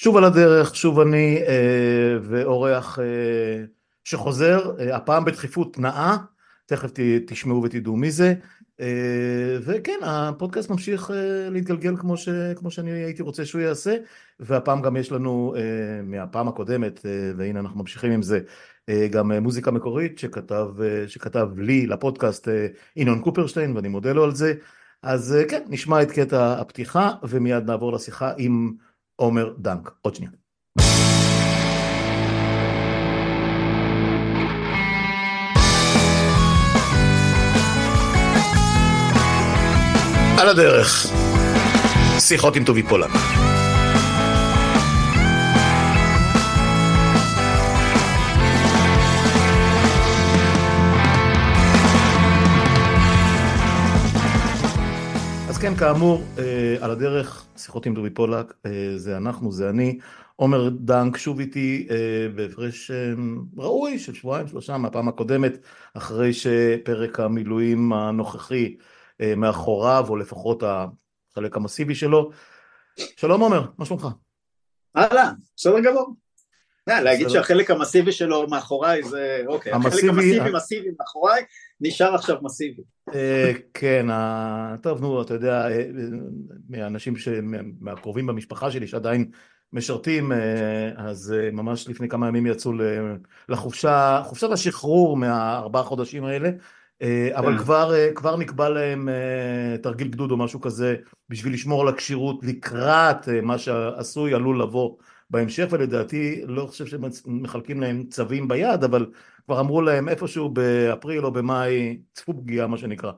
שוב על הדרך, שוב אני אה, ואורח אה, שחוזר, אה, הפעם בדחיפות נאה, תכף ת, תשמעו ותדעו מי זה, אה, וכן, הפודקאסט ממשיך אה, להתגלגל כמו, ש, כמו שאני הייתי רוצה שהוא יעשה, והפעם גם יש לנו, אה, מהפעם הקודמת, אה, והנה אנחנו ממשיכים עם זה, אה, גם אה, מוזיקה מקורית שכתב, אה, שכתב לי לפודקאסט אה, ינון קופרשטיין, ואני מודה לו על זה. אז אה, כן, נשמע את קטע הפתיחה, ומיד נעבור לשיחה עם... עומר דנק. עוד שנייה. על הדרך, שיחות עם טובי פולק. אז כן, כאמור, אה, על הדרך, שיחות עם דובי פולק, אה, זה אנחנו, זה אני. עומר דנק שוב איתי אה, בהפרש ראוי של שבועיים, שלושה מהפעם הקודמת, אחרי שפרק המילואים הנוכחי מאחוריו, או לפחות החלק המסיבי שלו. שלום עומר, מה שלומך? אהלן, בסדר גמור. להגיד שהחלק המסיבי שלו מאחוריי זה, אוקיי, החלק המסיבי מסיבי מאחוריי, נשאר עכשיו מסיבי. אה, כן, טוב נו, אתה יודע, אה, מהאנשים, מהקרובים במשפחה שלי שעדיין משרתים, אה, אז ממש לפני כמה ימים יצאו לחופשה, חופשת השחרור מהארבעה חודשים האלה, אבל כן. כבר, כבר נקבע להם תרגיל גדוד או משהו כזה בשביל לשמור על הכשירות לקראת מה שעשוי עלול לבוא בהמשך ולדעתי לא חושב שמחלקים להם צווים ביד אבל כבר אמרו להם איפשהו באפריל או במאי צפו פגיעה מה שנקרא.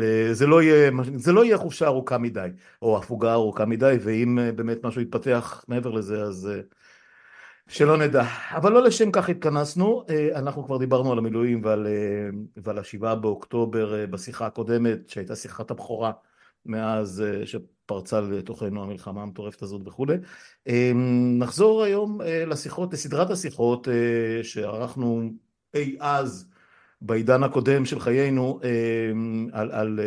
אה, זה לא יהיה, זה לא יהיה חופשה ארוכה מדי או הפוגה ארוכה מדי ואם אה, באמת משהו יתפתח מעבר לזה אז אה, שלא נדע. אבל לא לשם כך התכנסנו. אנחנו כבר דיברנו על המילואים ועל, ועל השבעה באוקטובר בשיחה הקודמת שהייתה שיחת הבכורה מאז שפרצה לתוכנו המלחמה המטורפת הזאת וכולי. אמ, נחזור היום אה, לשיחות, לסדרת השיחות אה, שערכנו אי אז בעידן הקודם של חיינו אמ, על, על,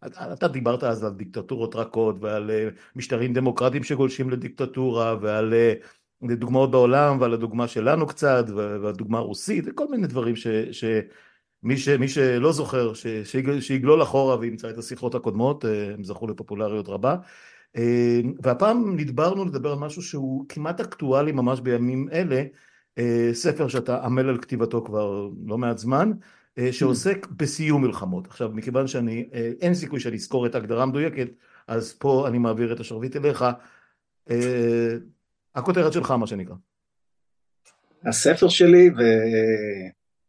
על, אה, אתה דיברת אז על דיקטטורות רכות ועל משטרים דמוקרטיים שגולשים לדיקטטורה ועל דוגמאות בעולם ועל הדוגמה שלנו קצת והדוגמה הרוסית וכל מיני דברים ש, ש, מי, ש, מי שלא זוכר, ש, שיגלול אחורה וימצא את השיחות הקודמות, אה, הם זכו לפופולריות רבה. אה, והפעם נדברנו לדבר על משהו שהוא כמעט אקטואלי ממש בימים אלה, אה, ספר שאתה עמל על כתיבתו כבר לא מעט זמן, שעוסק בסיום מלחמות. עכשיו, מכיוון שאני, אין סיכוי שאני אזכור את ההגדרה המדויקת, אז פה אני מעביר את השרביט אליך. הכותרת שלך, מה שנקרא. הספר שלי, ו...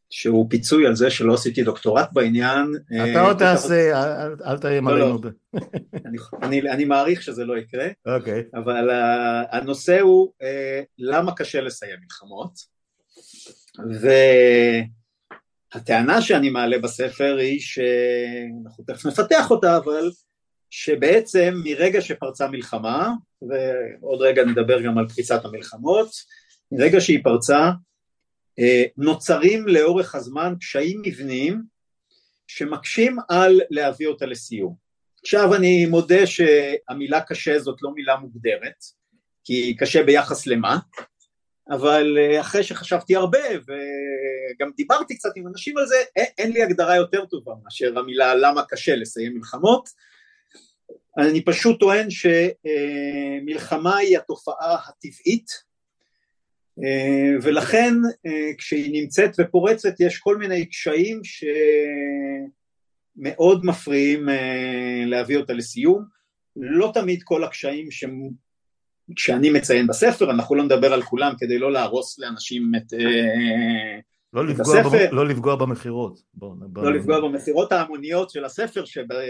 שהוא פיצוי על זה שלא עשיתי דוקטורט בעניין. אתה עוד תעשה, אל תאיים לא, לא. עלינו. אני מעריך שזה לא יקרה, אוקיי. אבל הנושא הוא אה, למה קשה לסיים מלחמות, והטענה שאני מעלה בספר היא שאנחנו תכף נפתח אותה, אבל שבעצם מרגע שפרצה מלחמה, ועוד רגע נדבר גם על פריצת המלחמות, מרגע שהיא פרצה, אה, נוצרים לאורך הזמן קשיים מבניים שמקשים על להביא אותה לסיום. עכשיו אני מודה שהמילה קשה זאת לא מילה מוגדרת, כי קשה ביחס למה, אבל אה, אחרי שחשבתי הרבה וגם דיברתי קצת עם אנשים על זה, אין לי הגדרה יותר טובה מאשר המילה למה קשה לסיים מלחמות. אני פשוט טוען שמלחמה היא התופעה הטבעית אה, ולכן אה, כשהיא נמצאת ופורצת יש כל מיני קשיים שמאוד מפריעים אה, להביא אותה לסיום, לא תמיד כל הקשיים ש... שאני מציין בספר, אנחנו לא נדבר על כולם כדי לא להרוס לאנשים את, לא לפגוע, הספר, לא לפגוע במכירות. לא לפגוע במכירות ההמוניות של הספר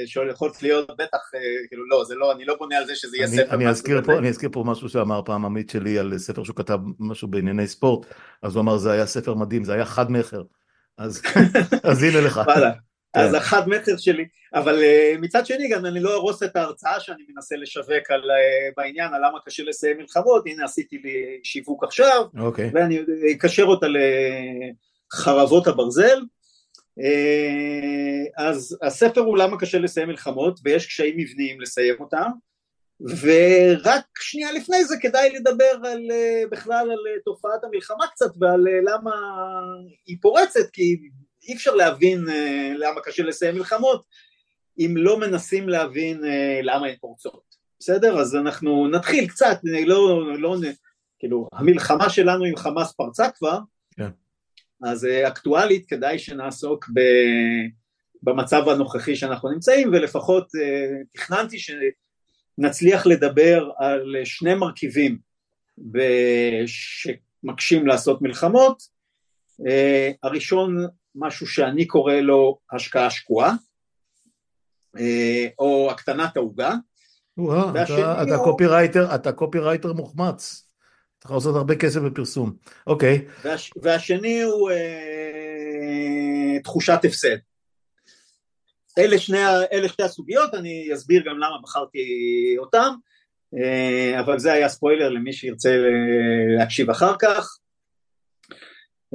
שיכולות להיות בטח, אה, כאילו לא, זה לא, אני לא בונה על זה שזה יהיה אני, ספר. אני אזכיר, פה, אני אזכיר פה משהו שאמר פעם עמית שלי על ספר שהוא כתב משהו בענייני ספורט, אז הוא אמר זה היה ספר מדהים, זה היה חד מכר. אז, אז הנה לך. כן. אז החד מכר שלי, אבל uh, מצד שני גם אני לא ארוס את ההרצאה שאני מנסה לשווק על, uh, בעניין על למה קשה לסיים מלחמות, הנה עשיתי לי שיווק עכשיו, okay. אוקיי. ואני אקשר אותה חרבות הברזל, אה, אז הספר הוא למה קשה לסיים מלחמות ויש קשיים מבניים לסיים אותם ורק שנייה לפני זה כדאי לדבר על, בכלל על תופעת המלחמה קצת ועל למה היא פורצת, כי אי אפשר להבין למה קשה לסיים מלחמות אם לא מנסים להבין למה הן פורצות, בסדר? אז אנחנו נתחיל קצת, לא, לא, כאילו המלחמה שלנו עם חמאס פרצה כבר. אז אקטואלית כדאי שנעסוק ב... במצב הנוכחי שאנחנו נמצאים ולפחות תכננתי שנצליח לדבר על שני מרכיבים שמקשים לעשות מלחמות, הראשון משהו שאני קורא לו השקעה שקועה או הקטנת העוגה. אתה קופירייטר, אתה קופירייטר מוחמץ יכול לעשות הרבה כסף בפרסום, אוקיי. והש, והשני הוא אה, תחושת הפסד. אלה, שני, אלה שתי הסוגיות, אני אסביר גם למה בחרתי אותם, אה, אבל זה היה ספוילר למי שירצה להקשיב אחר כך.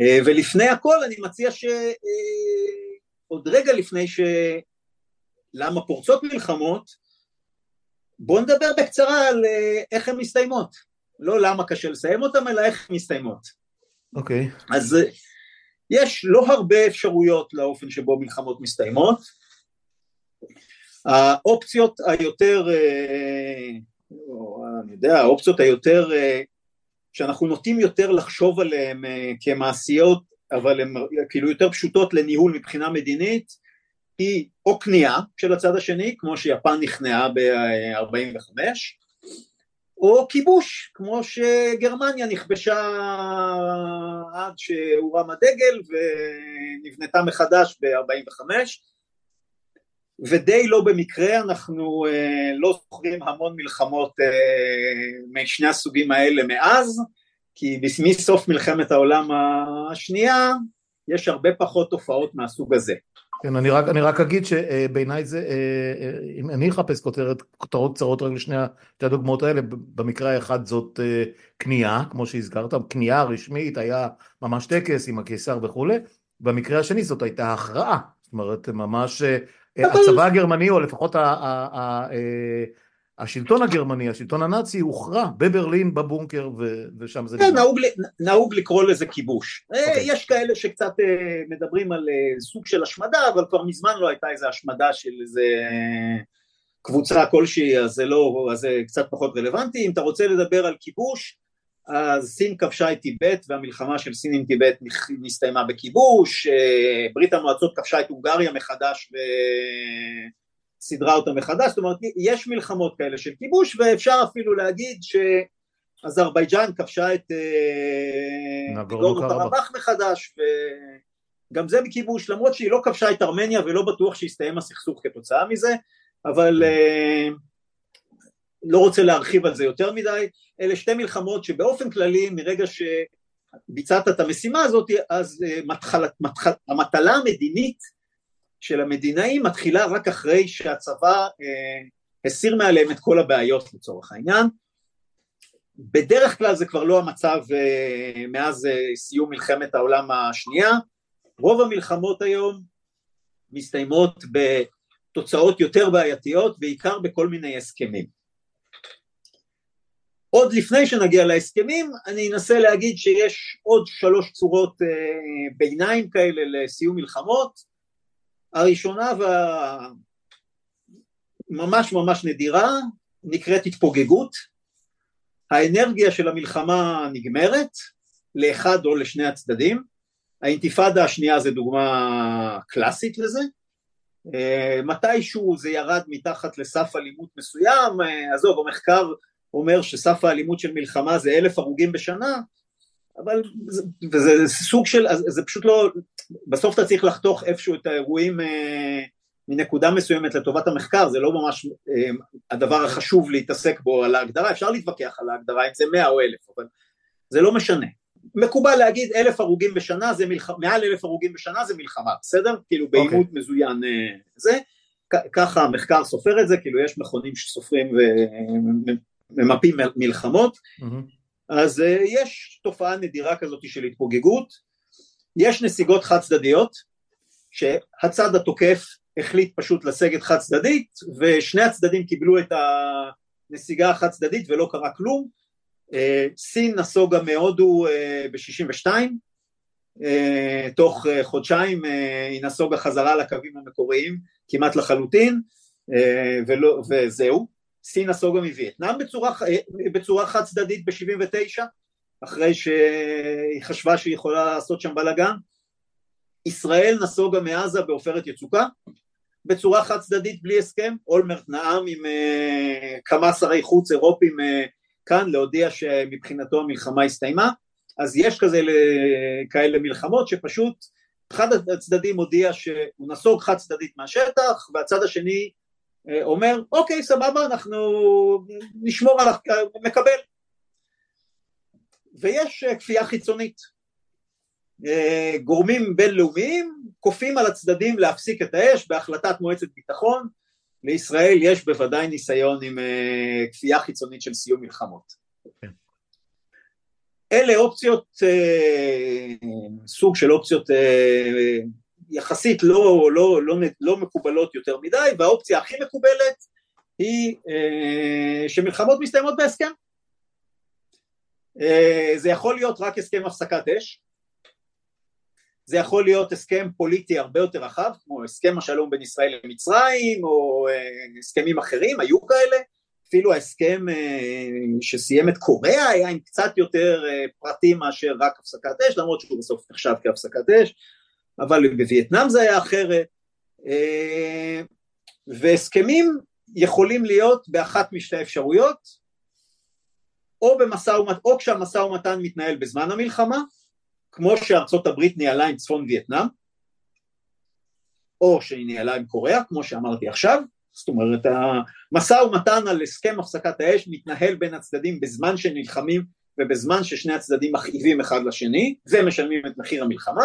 אה, ולפני הכל אני מציע שעוד אה, רגע לפני ש... למה פורצות מלחמות, בואו נדבר בקצרה על איך הן מסתיימות. לא למה קשה לסיים אותן, אלא איך הן מסתיימות. אוקיי. Okay. אז יש לא הרבה אפשרויות לאופן שבו מלחמות מסתיימות. האופציות היותר, אני יודע, האופציות היותר, שאנחנו נוטים יותר לחשוב עליהן כמעשיות, אבל הן כאילו יותר פשוטות לניהול מבחינה מדינית, היא או כניעה של הצד השני, כמו שיפן נכנעה ב-45, או כיבוש, כמו שגרמניה נכבשה עד שהורם הדגל ונבנתה מחדש ב-45, ודי לא במקרה אנחנו אה, לא זוכרים המון מלחמות אה, משני הסוגים האלה מאז, כי מסוף מלחמת העולם השנייה יש הרבה פחות תופעות מהסוג הזה. כן, אני רק, אני רק אגיד שבעיניי זה, אה, אם אני אחפש כותרת, כותרות קצרות רק לשני הדוגמאות האלה, במקרה האחד זאת כניעה, כמו שהזכרת, כניעה רשמית, היה ממש טקס עם הקיסר וכולי, במקרה השני זאת הייתה הכרעה, זאת אומרת ממש הצבא הגרמני, או לפחות אה, השלטון הגרמני, השלטון הנאצי, הוכרע בברלין בבונקר ושם זה... כן, נהוג, נהוג לקרוא לזה כיבוש. Okay. אה, אוקיי. יש כאלה שקצת אה, מדברים על סוג של השמדה, אבל כבר מזמן לא הייתה איזו השמדה של איזה קבוצה כלשהי, אז זה לא, אז זה קצת פחות רלוונטי. אם אתה רוצה לדבר על כיבוש, אז סין כבשה את טיבט והמלחמה של סין עם טיבט נסתיימה בכיבוש, אה, ברית המועצות כבשה את הונגריה מחדש וסידרה אותה מחדש, זאת אומרת יש מלחמות כאלה של כיבוש ואפשר אפילו להגיד שאזרבייג'אן כבשה את אה, נגורנו קרבאח מחדש וגם זה בכיבוש למרות שהיא לא כבשה את ארמניה ולא בטוח שהסתיים הסכסוך כתוצאה מזה אבל mm. לא רוצה להרחיב על זה יותר מדי, אלה שתי מלחמות שבאופן כללי מרגע שביצעת את המשימה הזאת אז אה, מתחל, מתחל, המטלה המדינית של המדינאים מתחילה רק אחרי שהצבא אה, הסיר מעליהם את כל הבעיות לצורך העניין. בדרך כלל זה כבר לא המצב אה, מאז אה, סיום מלחמת העולם השנייה, רוב המלחמות היום מסתיימות בתוצאות יותר בעייתיות, בעיקר בכל מיני הסכמים. עוד לפני שנגיע להסכמים, אני אנסה להגיד שיש עוד שלוש צורות אה, ביניים כאלה לסיום מלחמות. הראשונה והממש ממש נדירה נקראת התפוגגות. האנרגיה של המלחמה נגמרת לאחד או לשני הצדדים. האינתיפאדה השנייה זה דוגמה קלאסית לזה. אה, מתישהו זה ירד מתחת לסף אלימות מסוים, אה, עזוב, המחקר אומר שסף האלימות של מלחמה זה אלף הרוגים בשנה, אבל זה, וזה סוג של, זה פשוט לא, בסוף אתה צריך לחתוך איפשהו את האירועים אה, מנקודה מסוימת לטובת המחקר, זה לא ממש אה, הדבר החשוב להתעסק בו על ההגדרה, אפשר להתווכח על ההגדרה אם זה מאה או אלף, אבל זה לא משנה. מקובל להגיד אלף הרוגים בשנה זה מלחמה, מעל אלף הרוגים בשנה זה מלחמה, בסדר? כאילו בעימות okay. אוקיי. מזוין אה, זה, ככה המחקר סופר את זה, כאילו יש מכונים שסופרים ממפים מלחמות, mm-hmm. אז uh, יש תופעה נדירה כזאת של התפוגגות, יש נסיגות חד צדדיות, שהצד התוקף החליט פשוט לסגת חד צדדית, ושני הצדדים קיבלו את נסיגה חד צדדית ולא קרה כלום, סין נסוגה מהודו ב-62, תוך חודשיים היא נסוגה חזרה לקווים המקוריים כמעט לחלוטין, ולא, וזהו, סין נסוגה מווייטנאם. בצורה, בצורה חד צדדית ב-79, אחרי שהיא חשבה שהיא יכולה לעשות שם בלאגן, ישראל נסוגה מעזה בעופרת יצוקה, בצורה חד צדדית בלי הסכם, אולמרט נאם עם uh, כמה שרי חוץ אירופים uh, כאן להודיע שמבחינתו המלחמה הסתיימה, אז יש כזה כאלה מלחמות שפשוט אחד הצדדים הודיע שהוא נסוג חד צדדית מהשטח והצד השני אומר אוקיי סבבה אנחנו נשמור על, מקבל ויש uh, כפייה חיצונית גורמים בינלאומיים כופים על הצדדים להפסיק את האש בהחלטת מועצת ביטחון, לישראל יש בוודאי ניסיון עם כפייה חיצונית של סיום מלחמות. כן. אלה אופציות, סוג של אופציות יחסית לא, לא, לא, לא מקובלות יותר מדי, והאופציה הכי מקובלת היא uh, שמלחמות מסתיימות בהסכם. Uh, זה יכול להיות רק הסכם הפסקת אש, זה יכול להיות הסכם פוליטי הרבה יותר רחב, כמו הסכם השלום בין ישראל למצרים, או אה, הסכמים אחרים, היו כאלה, אפילו ההסכם אה, שסיים את קוריאה היה עם קצת יותר אה, פרטים מאשר רק הפסקת אש, למרות שהוא בסוף נחשב כהפסקת אש, אבל בווייטנאם זה היה אחרת, והסכמים יכולים להיות באחת משתי אפשרויות, או, במשא. או כשהמשא ומתן מתנהל בזמן המלחמה, כמו שארצות הברית ניהלה עם צפון וייטנאם, או שהיא ניהלה עם קוריאה, כמו שאמרתי עכשיו, זאת אומרת המשא ומתן על הסכם הפסקת האש מתנהל בין הצדדים בזמן שנלחמים ובזמן ששני הצדדים מכאיבים אחד לשני. ומשלמים את מחיר המלחמה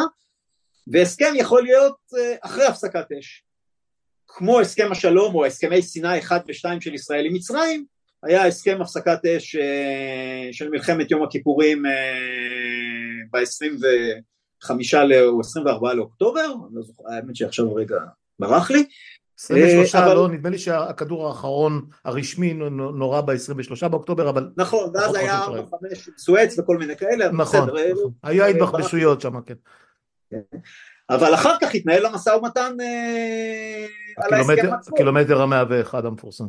והסכם יכול להיות אה, אחרי הפסקת אש כמו הסכם השלום או הסכמי סיני 1 ו-2 של ישראל עם מצרים היה הסכם הפסקת אש אה, של מלחמת יום הכיפורים אה, ב-25 או 24 לאוקטובר, לא האמת שעכשיו רגע ברח לי. 23, אה, אבל... לא, נדמה לי שהכדור האחרון הרשמי נורא ב-23 באוקטובר, אבל... נכון, ואז היה 4-5 סואץ וכל מיני כאלה, נכון, בסדר. נכון. היה התבחבשויות שם, כן. כן. אבל אחר כך התנהל המשא ומתן על ההסכם עצמו. קילומטר המאה ואחד המפורסם.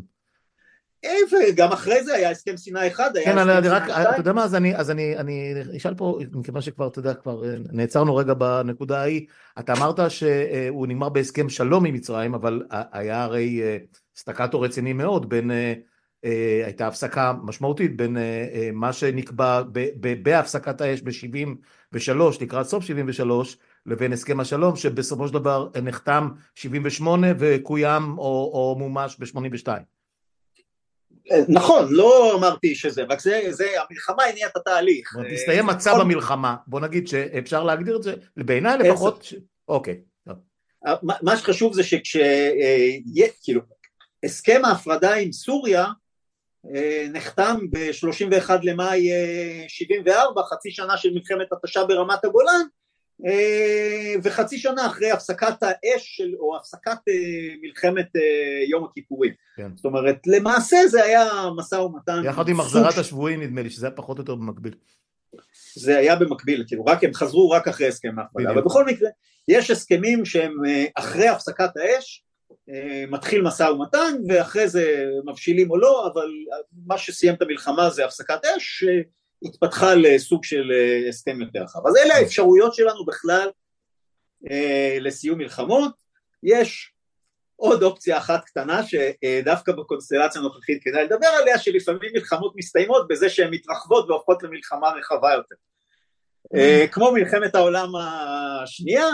וגם אחרי זה היה הסכם סיני אחד, היה כן, הסכם סיני רק, אתה יודע מה, אז אני, אז אני, אני אשאל פה, מכיוון שכבר, אתה יודע, כבר אה, נעצרנו רגע בנקודה ההיא, אתה אמרת שהוא נגמר בהסכם שלום עם מצרים, אבל היה הרי אה, סטקטו רציני מאוד בין, אה, הייתה הפסקה משמעותית בין מה שנקבע בהפסקת האש ב-73, לקראת סוף 73, לבין הסכם השלום שבסופו של דבר נחתם 78 וקוים או, או מומש ב-82. נכון, לא אמרתי שזה, רק זה, זה המלחמה הניעה את התהליך. הסתיים מצב המלחמה, בוא נגיד שאפשר להגדיר את זה, בעיניי לפחות, אוקיי. מה שחשוב זה שכש... כאילו, הסכם ההפרדה עם סוריה אה, נחתם ב-31 למאי 74, חצי שנה של מלחמת התשה ברמת הגולן, אה, וחצי שנה אחרי הפסקת האש של, או הפסקת אה, מלחמת אה, יום הכיפורים. כן. זאת אומרת, למעשה זה היה משא ומתן. יחד עם החזרת השבויים נדמה לי שזה היה פחות או יותר במקביל. זה היה במקביל, כאילו, רק הם חזרו רק אחרי הסכם ההפרדה, אבל בכל מקרה, יש הסכמים שהם אחרי הפסקת האש, מתחיל משא ומתן, ואחרי זה מבשילים או לא, אבל מה שסיים את המלחמה זה הפסקת אש, התפתחה לסוג של אה, הסכם יותר רחב. אז אלה האפשרויות שלנו בכלל אה, לסיום מלחמות. יש עוד אופציה אחת קטנה שדווקא בקונסטלציה הנוכחית כדאי לדבר עליה, שלפעמים מלחמות מסתיימות בזה שהן מתרחבות והופכות למלחמה רחבה יותר. אה, כמו מלחמת העולם השנייה,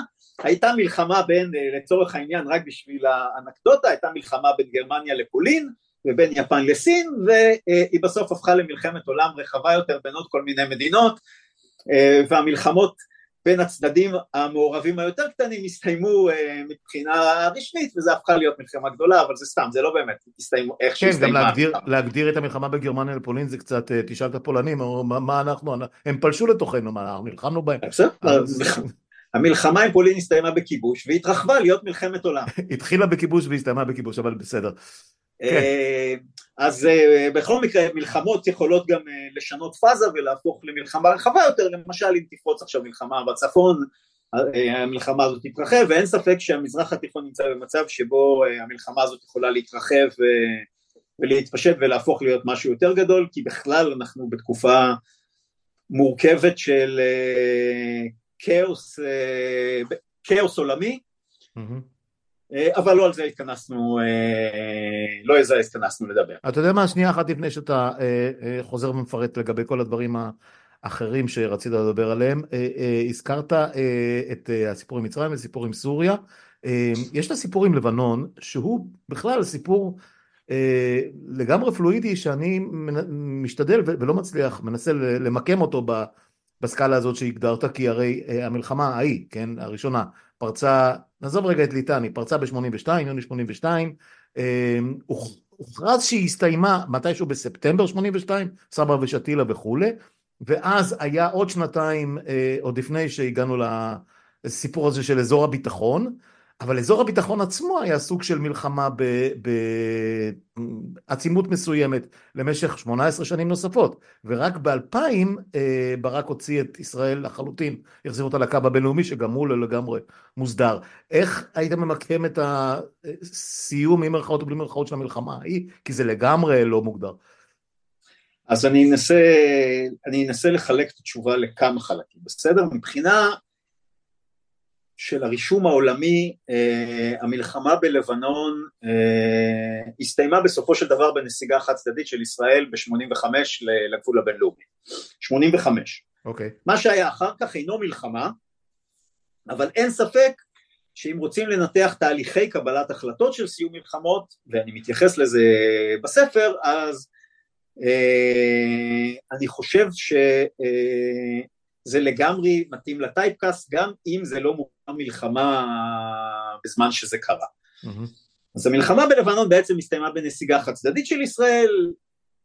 הייתה מלחמה בין, לצורך העניין, רק בשביל האנקדוטה, הייתה מלחמה בין גרמניה לפולין, ובין יפן לסין והיא בסוף הפכה למלחמת עולם רחבה יותר בין עוד כל מיני מדינות אה, והמלחמות בין הצדדים המעורבים היותר קטנים הסתיימו אה, מבחינה רשמית וזה הפכה להיות מלחמה גדולה אבל זה סתם זה לא באמת הסתיימו איך כן, שהסתיימה. כן גם להגדיר, להגדיר את המלחמה בגרמניה לפולין זה קצת אה, תשאל את הפולנים מה, מה אנחנו הם פלשו לתוכנו מה אנחנו נלחמנו בהם. המלחמה עם פולין הסתיימה בכיבוש והתרחבה להיות מלחמת עולם. התחילה בכיבוש והסתיימה בכיבוש אבל בסדר. כן. אז בכל מקרה מלחמות יכולות גם לשנות פאזה ולהפוך למלחמה רחבה יותר, למשל אם תפרוץ עכשיו מלחמה בצפון, המלחמה הזאת תתרחב, ואין ספק שהמזרח התיכון נמצא במצב שבו המלחמה הזאת יכולה להתרחב ולהתפשט ולהפוך להיות משהו יותר גדול, כי בכלל אנחנו בתקופה מורכבת של כאוס, כאוס עולמי, אבל לא על זה התכנסנו, לא על זה התכנסנו לדבר. אתה יודע מה, שנייה אחת לפני שאתה חוזר ומפרט לגבי כל הדברים האחרים שרצית לדבר עליהם, הזכרת את הסיפור עם מצרים וסיפור עם סוריה, יש את הסיפור עם לבנון, שהוא בכלל סיפור לגמרי פלואידי שאני משתדל ולא מצליח, מנסה למקם אותו בסקאלה הזאת שהגדרת, כי הרי המלחמה ההיא, כן, הראשונה, פרצה, נעזוב רגע את ליטני, פרצה ב-82, יוני 82, הוכרז שהיא הסתיימה מתישהו בספטמבר 82, סבא ושתילה וכולי, ואז היה עוד שנתיים, עוד לפני שהגענו לסיפור הזה של אזור הביטחון, אבל אזור הביטחון עצמו היה סוג של מלחמה בעצימות מסוימת למשך 18 שנים נוספות, ורק ב-2000 ברק הוציא את ישראל לחלוטין, החזיר אותה לקו הבינלאומי שגם הוא לא לגמרי מוסדר. איך היית ממקם את הסיום עם מרכאות ובלי מרכאות של המלחמה ההיא? כי זה לגמרי לא מוגדר. אז אני אנסה, אני אנסה לחלק את התשובה לכמה חלקים, בסדר? מבחינה של הרישום העולמי, uh, המלחמה בלבנון uh, הסתיימה בסופו של דבר בנסיגה חד צדדית של ישראל ב-85 לגבול הבינלאומי, 85. אוקיי. Okay. מה שהיה אחר כך אינו מלחמה, אבל אין ספק שאם רוצים לנתח תהליכי קבלת החלטות של סיום מלחמות, ואני מתייחס לזה בספר, אז uh, אני חושב ש... Uh, זה לגמרי מתאים לטייפקאסט, גם אם זה לא מוכר מלחמה בזמן שזה קרה. Mm-hmm. אז המלחמה בלבנון בעצם הסתיימה בנסיגה חד צדדית של ישראל,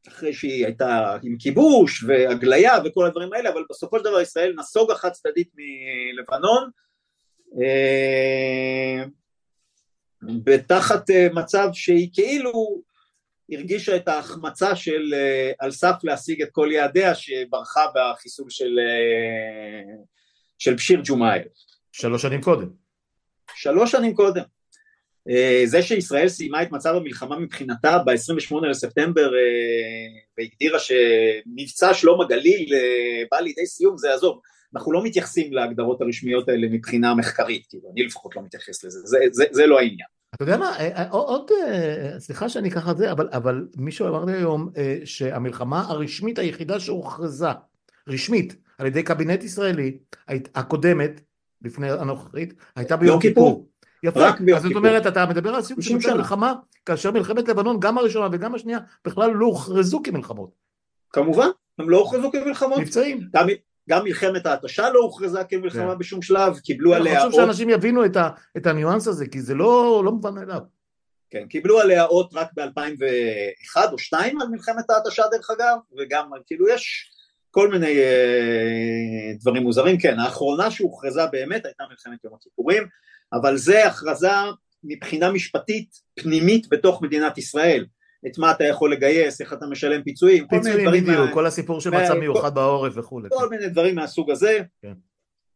אחרי שהיא הייתה עם כיבוש והגליה וכל הדברים האלה, אבל בסופו של דבר ישראל נסוגה חד צדדית מלבנון, אה, בתחת אה, מצב שהיא כאילו הרגישה את ההחמצה של אה, על סף להשיג את כל יעדיה שברחה בחיסול של, אה, של בשיר ג'ומאייל. שלוש שנים קודם. שלוש שנים קודם. אה, זה שישראל סיימה את מצב המלחמה מבחינתה ב-28 לספטמבר והגדירה שמבצע שלום הגליל בא לידי סיום, זה עזוב, אנחנו לא מתייחסים להגדרות הרשמיות האלה מבחינה מחקרית, כאילו, אני לפחות לא מתייחס לזה, זה, זה, זה לא העניין. אתה יודע מה, אה, אה, עוד, אה, סליחה שאני ככה זה, אבל, אבל מישהו אמר לי היום שהמלחמה הרשמית היחידה שהוכרזה, רשמית, על ידי קבינט ישראלי, הקודמת, לפני הנוכחית, הייתה ביום כיפור. יפה, רק ביום אז זאת אומרת, אתה מדבר על סיום של מלחמה, כאשר מלחמת לבנון, גם הראשונה וגם השנייה, בכלל לא הוכרזו כמלחמות. כמובן, הם לא הוכרזו כמלחמות. מבצעים. גם מלחמת ההתשה לא הוכרזה כמלחמה כן. בשום שלב, קיבלו עליה... אות... חשוב שאנשים יבינו את, הניואנס הזה, כי זה לא, לא מובן מאליו. כן, קיבלו עליה אות רק ב-2001 או 2002 על מלחמת ההתשה דרך אגב, וגם כאילו יש כל מיני אה, דברים מוזרים, כן, האחרונה שהוכרזה באמת הייתה מלחמת יום הכיפורים, אבל זה הכרזה מבחינה משפטית פנימית בתוך מדינת ישראל. את מה אתה יכול לגייס, איך אתה משלם פיצויים, כל מיני דברים... פיצויים בדיוק, כל הסיפור של מצב מיוחד בעורף וכולי. כל מיני דברים מהסוג הזה. כן.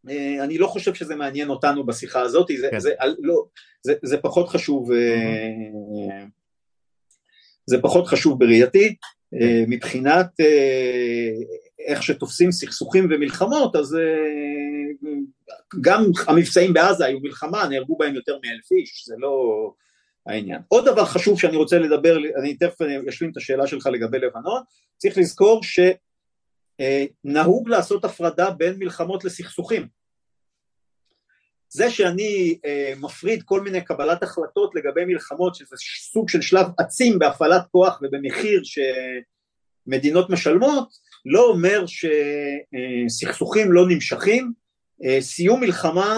אה, אני לא חושב שזה מעניין אותנו בשיחה הזאת, זה, כן. זה, לא, זה, זה פחות חשוב, mm-hmm. זה פחות חשוב בראייתי, כן. מבחינת איך שתופסים סכסוכים ומלחמות, אז גם המבצעים בעזה היו מלחמה, נהרגו בהם יותר מאלף איש, זה לא... העניין. עוד דבר חשוב שאני רוצה לדבר, אני תכף אשלים את השאלה שלך לגבי לבנון, צריך לזכור שנהוג לעשות הפרדה בין מלחמות לסכסוכים. זה שאני אה, מפריד כל מיני קבלת החלטות לגבי מלחמות, שזה סוג של שלב עצים בהפעלת כוח ובמחיר שמדינות משלמות, לא אומר שסכסוכים לא נמשכים. אה, סיום מלחמה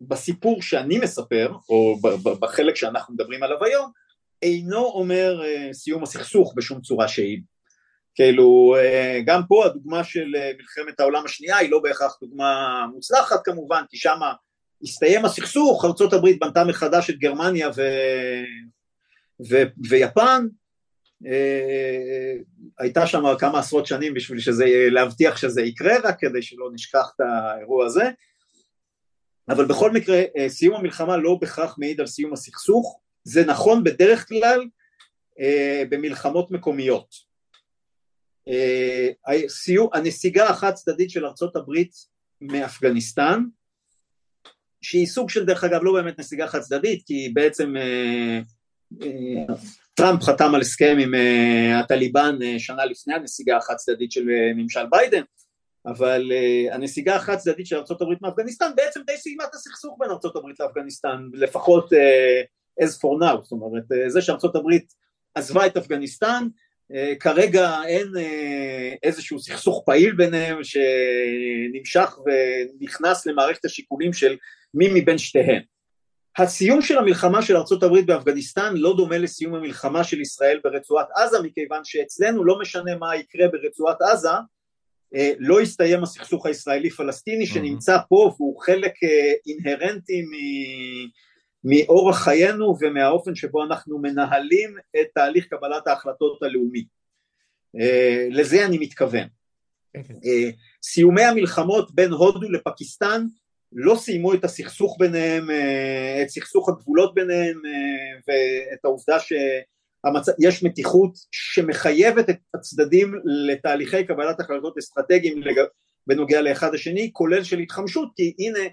בסיפור שאני מספר, או בחלק שאנחנו מדברים עליו היום, אינו אומר אה, סיום הסכסוך בשום צורה שהיא. כאילו, אה, גם פה הדוגמה של אה, מלחמת העולם השנייה היא לא בהכרח דוגמה מוצלחת כמובן, כי שמה הסתיים הסכסוך, ארה"ב בנתה מחדש את גרמניה ו... ו, ויפן אה, הייתה שם כמה עשרות שנים בשביל שזה, להבטיח שזה יקרה רק כדי שלא נשכח את האירוע הזה אבל בכל מקרה אה, סיום המלחמה לא בהכרח מעיד על סיום הסכסוך. זה נכון בדרך כלל אה, במלחמות מקומיות. סיום, הנסיגה החד צדדית של ארצות הברית מאפגניסטן שהיא סוג של דרך אגב לא באמת נסיגה חד צדדית כי בעצם טראמפ חתם על הסכם עם הטליבן שנה לפני הנסיגה החד צדדית של ממשל ביידן אבל uh, הנסיגה החד צדדית של ארה"ב מאפגניסטן בעצם די סיימה את הסכסוך בין ארה"ב לאפגניסטן לפחות uh, as for now זאת אומרת uh, זה שארה"ב עזבה את אפגניסטן uh, כרגע אין uh, איזשהו סכסוך פעיל ביניהם שנמשך ונכנס למערכת השיקולים של מי מבין שתיהן. הסיום של המלחמה של ארה"ב באפגניסטן לא דומה לסיום המלחמה של ישראל ברצועת עזה מכיוון שאצלנו לא משנה מה יקרה ברצועת עזה לא יסתיים הסכסוך הישראלי פלסטיני שנמצא פה והוא חלק אה, אינהרנטי מאורח חיינו ומהאופן שבו אנחנו מנהלים את תהליך קבלת ההחלטות הלאומי. אה, לזה אני מתכוון. כן. סיומי המלחמות בין הודו לפקיסטן לא סיימו את הסכסוך ביניהם, אה, את סכסוך הגבולות ביניהם אה, ואת העובדה שיש מתיחות שמחייבת את הצדדים לתהליכי קבלת החלטות אסטרטגיים בנוגע לאחד השני, כולל של התחמשות, כי הנה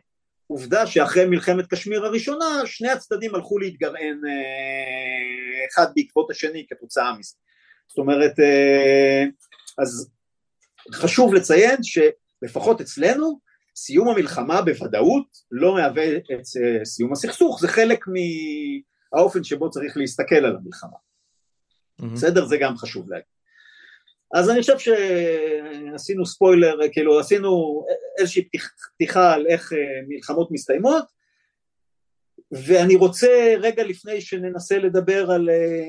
עובדה שאחרי מלחמת קשמיר הראשונה שני הצדדים הלכו להתגרען אה, אחד בעקבות השני כתוצאה מזה. זאת אומרת, אז חשוב לציין שלפחות אצלנו סיום המלחמה בוודאות לא מהווה את אה, סיום הסכסוך, זה חלק מהאופן שבו צריך להסתכל על המלחמה. Mm-hmm. בסדר? זה גם חשוב להגיד. אז אני חושב שעשינו ספוילר, כאילו עשינו איזושהי פתיחה על איך אה, מלחמות מסתיימות, ואני רוצה רגע לפני שננסה לדבר על... אה,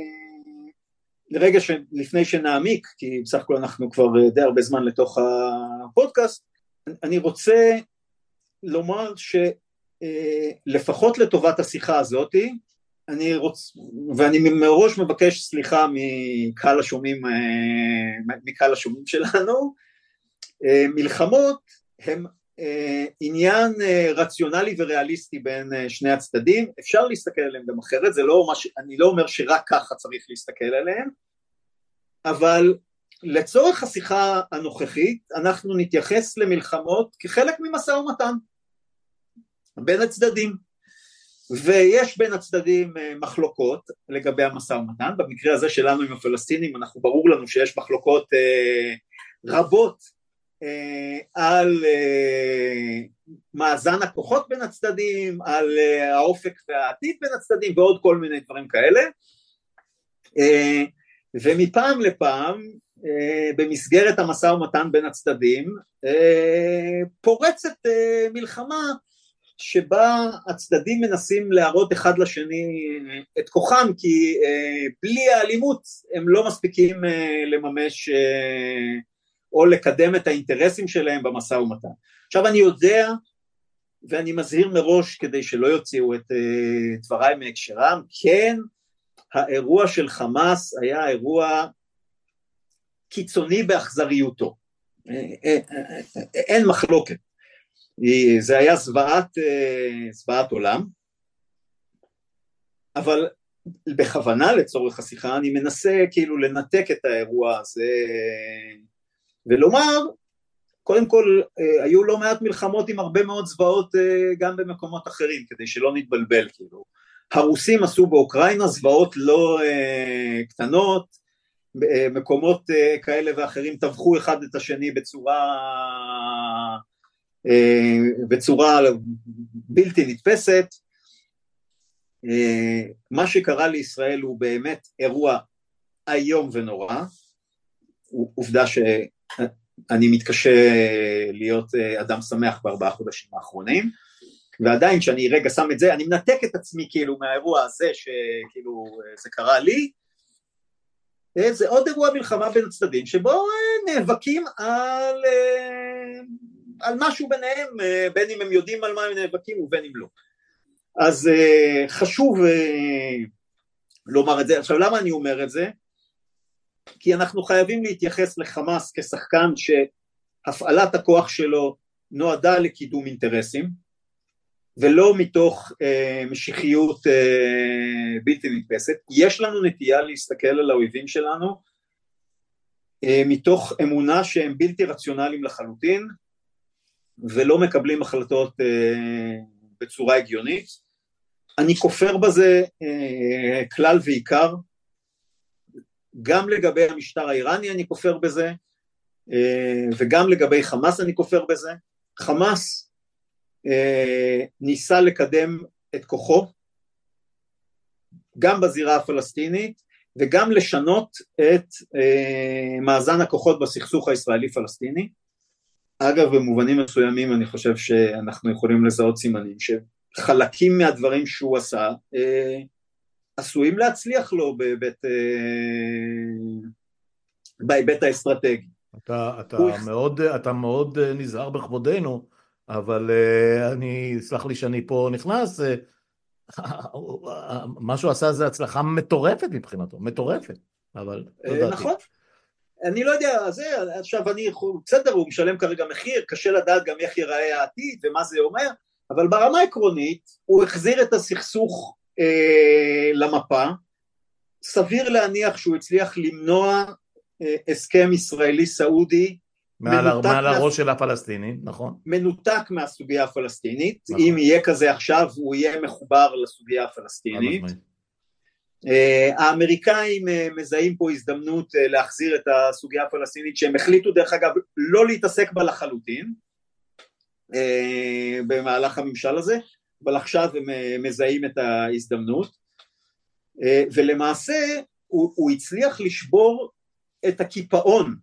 רגע לפני שנעמיק, כי בסך הכל אנחנו כבר די הרבה זמן לתוך הפודקאסט, אני רוצה לומר שלפחות אה, לטובת השיחה הזאתי, אני רוצה, ואני מראש מבקש סליחה מקהל השומעים, אה, מקהל השומעים שלנו, אה, מלחמות הם עניין רציונלי וריאליסטי בין שני הצדדים, אפשר להסתכל עליהם גם אחרת, זה לא מש... אני לא אומר שרק ככה צריך להסתכל עליהם, אבל לצורך השיחה הנוכחית אנחנו נתייחס למלחמות כחלק ממשא ומתן בין הצדדים ויש בין הצדדים אה, מחלוקות לגבי המשא ומתן, במקרה הזה שלנו עם הפלסטינים אנחנו ברור לנו שיש מחלוקות אה, רבות אה, על מאזן הכוחות בין הצדדים, על האופק והעתיד בין הצדדים ועוד כל מיני דברים כאלה. ומפעם לפעם במסגרת המשא ומתן בין הצדדים פורצת מלחמה שבה הצדדים מנסים להראות אחד לשני את כוחם כי בלי האלימות הם לא מספיקים לממש או לקדם את האינטרסים שלהם במשא ומתן. עכשיו אני יודע ואני מזהיר מראש כדי שלא יוציאו את דבריי מהקשרם, כן האירוע של חמאס היה אירוע קיצוני באכזריותו, אין מחלוקת, זה היה זוועת, זוועת עולם, אבל בכוונה לצורך השיחה אני מנסה כאילו לנתק את האירוע הזה ולומר קודם כל היו לא מעט מלחמות עם הרבה מאוד זוועות גם במקומות אחרים כדי שלא נתבלבל כאילו. הרוסים עשו באוקראינה זוועות לא קטנות מקומות אה, כאלה ואחרים טבחו אחד את השני בצורה, אה, בצורה בלתי נתפסת. אה, מה שקרה לישראל הוא באמת אירוע איום ונורא, עובדה שאני מתקשה להיות אדם שמח בארבעה חודשים האחרונים, ועדיין כשאני רגע שם את זה, אני מנתק את עצמי כאילו מהאירוע הזה שכאילו זה קרה לי, אה, זה עוד אירוע מלחמה בין הצדדים שבו אה, נאבקים על, אה, על משהו ביניהם, בין אם הם יודעים על מה הם נאבקים ובין אם לא. אז חשוב לומר את זה. עכשיו למה אני אומר את זה? כי אנחנו חייבים להתייחס לחמאס כשחקן שהפעלת הכוח שלו נועדה לקידום אינטרסים ולא מתוך אה, משיחיות אה, בלתי נתפסת. יש לנו נטייה להסתכל על האויבים שלנו אה, מתוך אמונה שהם בלתי רציונליים לחלוטין ולא מקבלים החלטות אה, בצורה הגיונית. אני כופר בזה אה, כלל ועיקר, גם לגבי המשטר האיראני אני כופר בזה, וגם לגבי חמאס אני כופר בזה. חמאס ניסה לקדם את כוחו גם בזירה הפלסטינית וגם לשנות את מאזן הכוחות בסכסוך הישראלי-פלסטיני. אגב, במובנים מסוימים אני חושב שאנחנו יכולים לזהות סימנים שחלקים מהדברים שהוא עשה אה, עשויים להצליח לו בהיבט, אה, בהיבט האסטרטגי. אתה, אתה, הוא... מאוד, אתה מאוד אה, נזהר בכבודנו, אבל אה, אני, סלח לי שאני פה נכנס, אה, מה שהוא עשה זה הצלחה מטורפת מבחינתו, מטורפת, אבל לא ידעתי. נכון. אני לא יודע, זה, עכשיו אני, בסדר, הוא משלם כרגע מחיר, קשה לדעת גם איך ייראה העתיד ומה זה אומר, אבל ברמה העקרונית הוא החזיר את הסכסוך אה, למפה, סביר להניח שהוא הצליח למנוע אה, הסכם ישראלי-סעודי מעל, מעל הראש של הפלסטינים, נכון. מנותק מהסוגיה הפלסטינית, נכון. אם יהיה כזה עכשיו הוא יהיה מחובר לסוגיה הפלסטינית. אה, האמריקאים אה, מזהים פה הזדמנות אה, להחזיר את הסוגיה הפלסטינית שהם החליטו דרך אגב לא להתעסק בה לחלוטין במהלך הממשל הזה אבל עכשיו הם מזהים את ההזדמנות. ולמעשה הוא, הוא הצליח לשבור את הקיפאון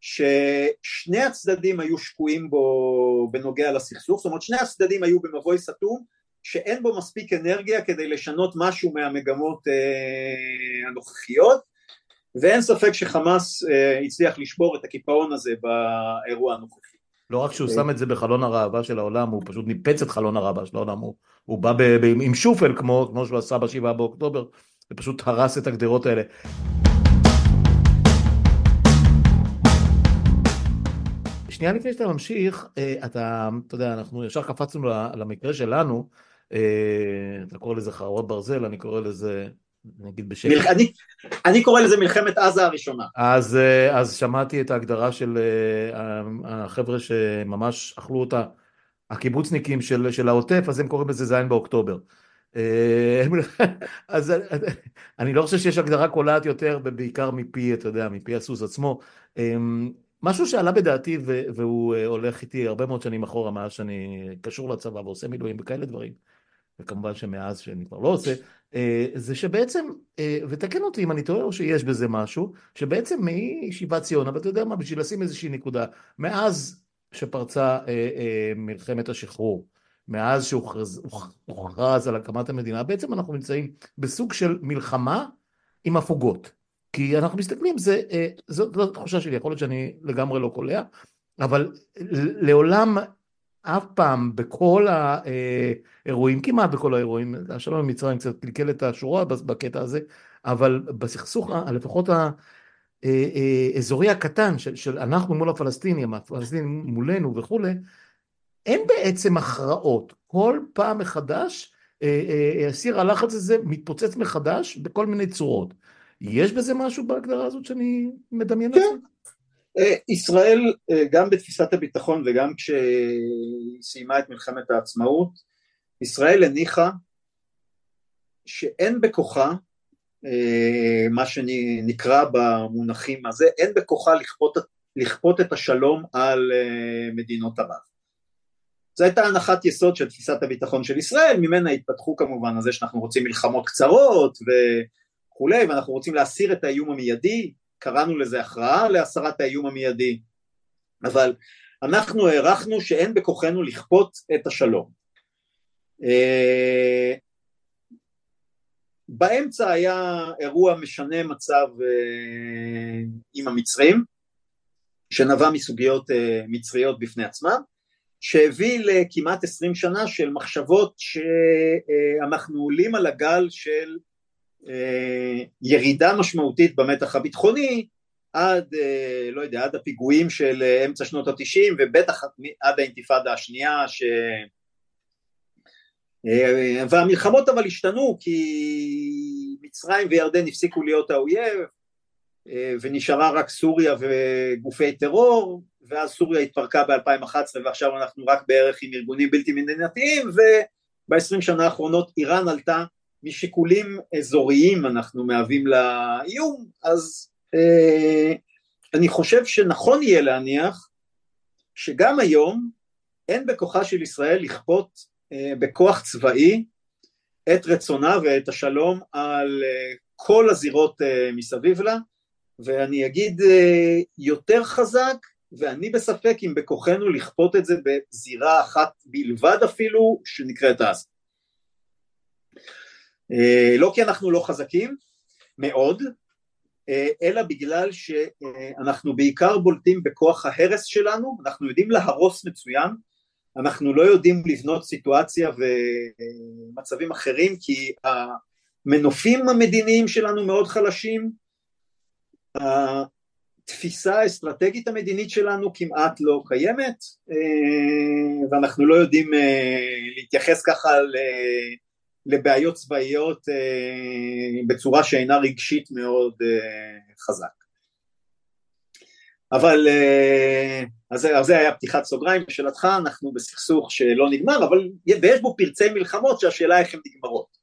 ששני הצדדים היו שקועים בו בנוגע לסכסוך, זאת אומרת שני הצדדים היו במבוי סתום שאין בו מספיק אנרגיה כדי לשנות משהו מהמגמות אה, הנוכחיות ואין ספק שחמאס אה, הצליח לשבור את הקיפאון הזה באירוע הנוכחי. לא רק שהוא שם את זה בחלון הראווה של העולם, הוא פשוט ניפץ את חלון הראווה של העולם, הוא, הוא בא ב, ב, עם שופל כמו, כמו שהוא עשה בשבעה באוקטובר, ופשוט הרס את הגדרות האלה. שנייה לפני שאתה ממשיך, אה, אתה, אתה יודע, אנחנו ישר קפצנו למקרה שלנו, אה, אתה קורא לזה חרבות ברזל, אני קורא לזה, נגיד בשקט. מלח... אני, אני קורא לזה מלחמת עזה הראשונה. אז, אה, אז שמעתי את ההגדרה של אה, החבר'ה שממש אכלו אותה, הקיבוצניקים של, של העוטף, אז הם קוראים לזה זין באוקטובר. אז אני לא חושב שיש הגדרה קולעת יותר, בעיקר מפי, אתה יודע, מפי הסוס עצמו. משהו שעלה בדעתי והוא הולך איתי הרבה מאוד שנים אחורה מאז שאני קשור לצבא ועושה מילואים וכאלה דברים. וכמובן שמאז שאני כבר לא עושה, אה, זה שבעצם, אה, ותקן אותי אם אני טועה או שיש בזה משהו, שבעצם מישיבת ציון, אבל אתה יודע מה, בשביל לשים איזושהי נקודה, מאז שפרצה אה, מלחמת השחרור, מאז שהוכרז על הקמת המדינה, בעצם אנחנו נמצאים בסוג של מלחמה עם הפוגות. כי אנחנו מסתכלים, זה, זאת התחושה שלי, יכול להיות שאני לגמרי לא קולע, אבל לעולם אף פעם בכל האירועים, כמעט בכל האירועים, השלום עם מצרים קצת קלקל את השורה בקטע הזה, אבל בסכסוך לפחות האזורי הקטן של, של אנחנו מול הפלסטינים, הפלסטינים מולנו וכולי, אין בעצם הכרעות. כל פעם מחדש סיר הלחץ הזה מתפוצץ מחדש בכל מיני צורות. יש בזה משהו בהגדרה הזאת שאני מדמיין כן. לעצמי? אה, ישראל אה, גם בתפיסת הביטחון וגם כשהיא סיימה את מלחמת העצמאות ישראל הניחה שאין בכוחה אה, מה שנקרא במונחים הזה אין בכוחה לכפות, לכפות את השלום על מדינות ערב. זו הייתה הנחת יסוד של תפיסת הביטחון של ישראל ממנה התפתחו כמובן על זה שאנחנו רוצים מלחמות קצרות וכולי ואנחנו רוצים להסיר את האיום המיידי קראנו לזה הכרעה להסרת האיום המיידי, אבל אנחנו הערכנו שאין בכוחנו לכפות את השלום. אה, באמצע היה אירוע משנה מצב אה, עם המצרים, שנבע מסוגיות אה, מצריות בפני עצמם, שהביא לכמעט עשרים שנה של מחשבות שאנחנו עולים על הגל של ירידה משמעותית במתח הביטחוני עד, לא יודע, עד הפיגועים של אמצע שנות התשעים ובטח עד האינתיפאדה השנייה ש... והמלחמות אבל השתנו כי מצרים וירדן הפסיקו להיות האויב ונשארה רק סוריה וגופי טרור ואז סוריה התפרקה ב-2011 ועכשיו אנחנו רק בערך עם ארגונים בלתי מדינתיים וב-20 שנה האחרונות איראן עלתה משיקולים אזוריים אנחנו מהווים לה איום אז אה, אני חושב שנכון יהיה להניח שגם היום אין בכוחה של ישראל לכפות אה, בכוח צבאי את רצונה ואת השלום על אה, כל הזירות אה, מסביב לה ואני אגיד אה, יותר חזק ואני בספק אם בכוחנו לכפות את זה בזירה אחת בלבד אפילו שנקראת עזה. אה, לא כי אנחנו לא חזקים מאוד, אה, אלא בגלל שאנחנו בעיקר בולטים בכוח ההרס שלנו, אנחנו יודעים להרוס מצוין, אנחנו לא יודעים לבנות סיטואציה ומצבים אחרים כי המנופים המדיניים שלנו מאוד חלשים, התפיסה האסטרטגית המדינית שלנו כמעט לא קיימת אה, ואנחנו לא יודעים להתייחס ככה לבעיות צבאיות אה, בצורה שאינה רגשית מאוד חזק. אבל אז זה היה פתיחת סוגריים בשאלתך, אנחנו בסכסוך שלא נגמר, אבל ויש בו פרצי מלחמות שהשאלה איך הן נגמרות.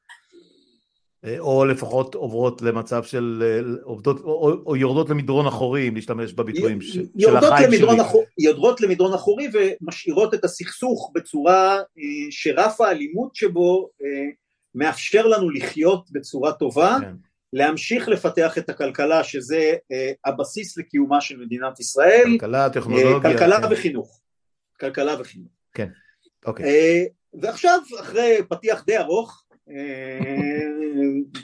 אה, או לפחות עוברות למצב של אה, עובדות או, או יורדות למדרון אחורי אם להשתמש בביטויים ש, של החיים שלי. אחור, יורדות למדרון אחורי ומשאירות את הסכסוך בצורה אה, שרף האלימות שבו מאפשר לנו לחיות בצורה טובה, כן. להמשיך לפתח את הכלכלה שזה הבסיס לקיומה של מדינת ישראל, כלכלה, טכנולוגיה, כלכלה כן. וחינוך, כלכלה וחינוך. כן, אוקיי. ועכשיו אחרי פתיח די ארוך אה,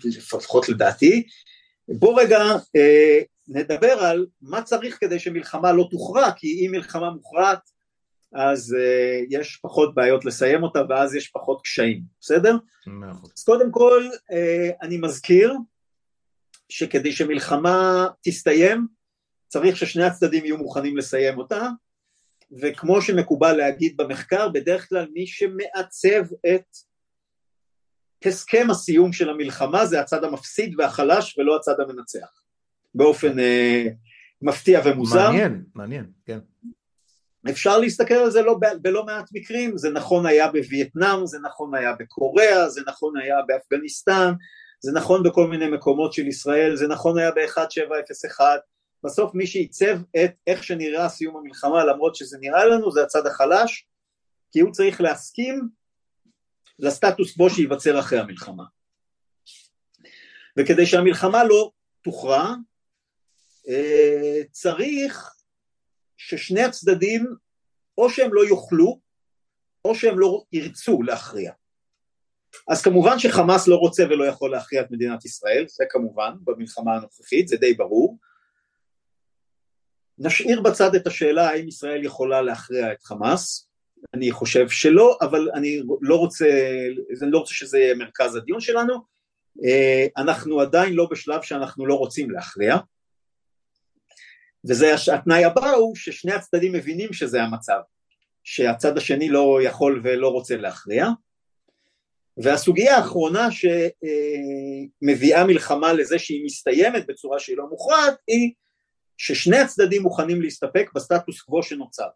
לפחות לדעתי. בוא רגע אה, נדבר על מה צריך כדי שמלחמה לא תוכרע, כי אם מלחמה מוכרעת אז אה, יש פחות בעיות לסיים אותה ואז יש פחות קשיים, בסדר? אז קודם כל אני מזכיר שכדי שמלחמה תסתיים צריך ששני הצדדים יהיו מוכנים לסיים אותה וכמו שמקובל להגיד במחקר בדרך כלל מי שמעצב את הסכם הסיום של המלחמה זה הצד המפסיד והחלש ולא הצד המנצח באופן אה, מפתיע ומוזר. מעניין, מעניין, כן. אפשר להסתכל על זה לא, בלא מעט מקרים, זה נכון היה בווייטנאם, זה נכון היה בקוריאה, זה נכון היה באפגניסטן, זה נכון בכל מיני מקומות של ישראל, זה נכון היה ב-1701, בסוף מי שעיצב את איך שנראה סיום המלחמה למרות שזה נראה לנו זה הצד החלש, כי הוא צריך להסכים לסטטוס קוו שייווצר אחרי המלחמה. וכדי שהמלחמה לא תוכרע, אה, צריך ששני הצדדים או שהם לא יוכלו או שהם לא ירצו להכריע. אז כמובן שחמאס לא רוצה ולא יכול להכריע את מדינת ישראל, זה כמובן במלחמה הנוכחית, זה די ברור. נשאיר בצד את השאלה האם ישראל יכולה להכריע את חמאס, אני חושב שלא, אבל אני לא רוצה, אני לא רוצה שזה יהיה מרכז הדיון שלנו, אה, אנחנו עדיין לא בשלב שאנחנו לא רוצים להכריע, וזה התנאי הבא הוא ששני הצדדים מבינים שזה המצב, שהצד השני לא יכול ולא רוצה להכריע, והסוגיה האחרונה שמביאה מלחמה לזה שהיא מסתיימת בצורה שהיא לא מוכרעת היא ששני הצדדים מוכנים להסתפק בסטטוס קוו שנוצר.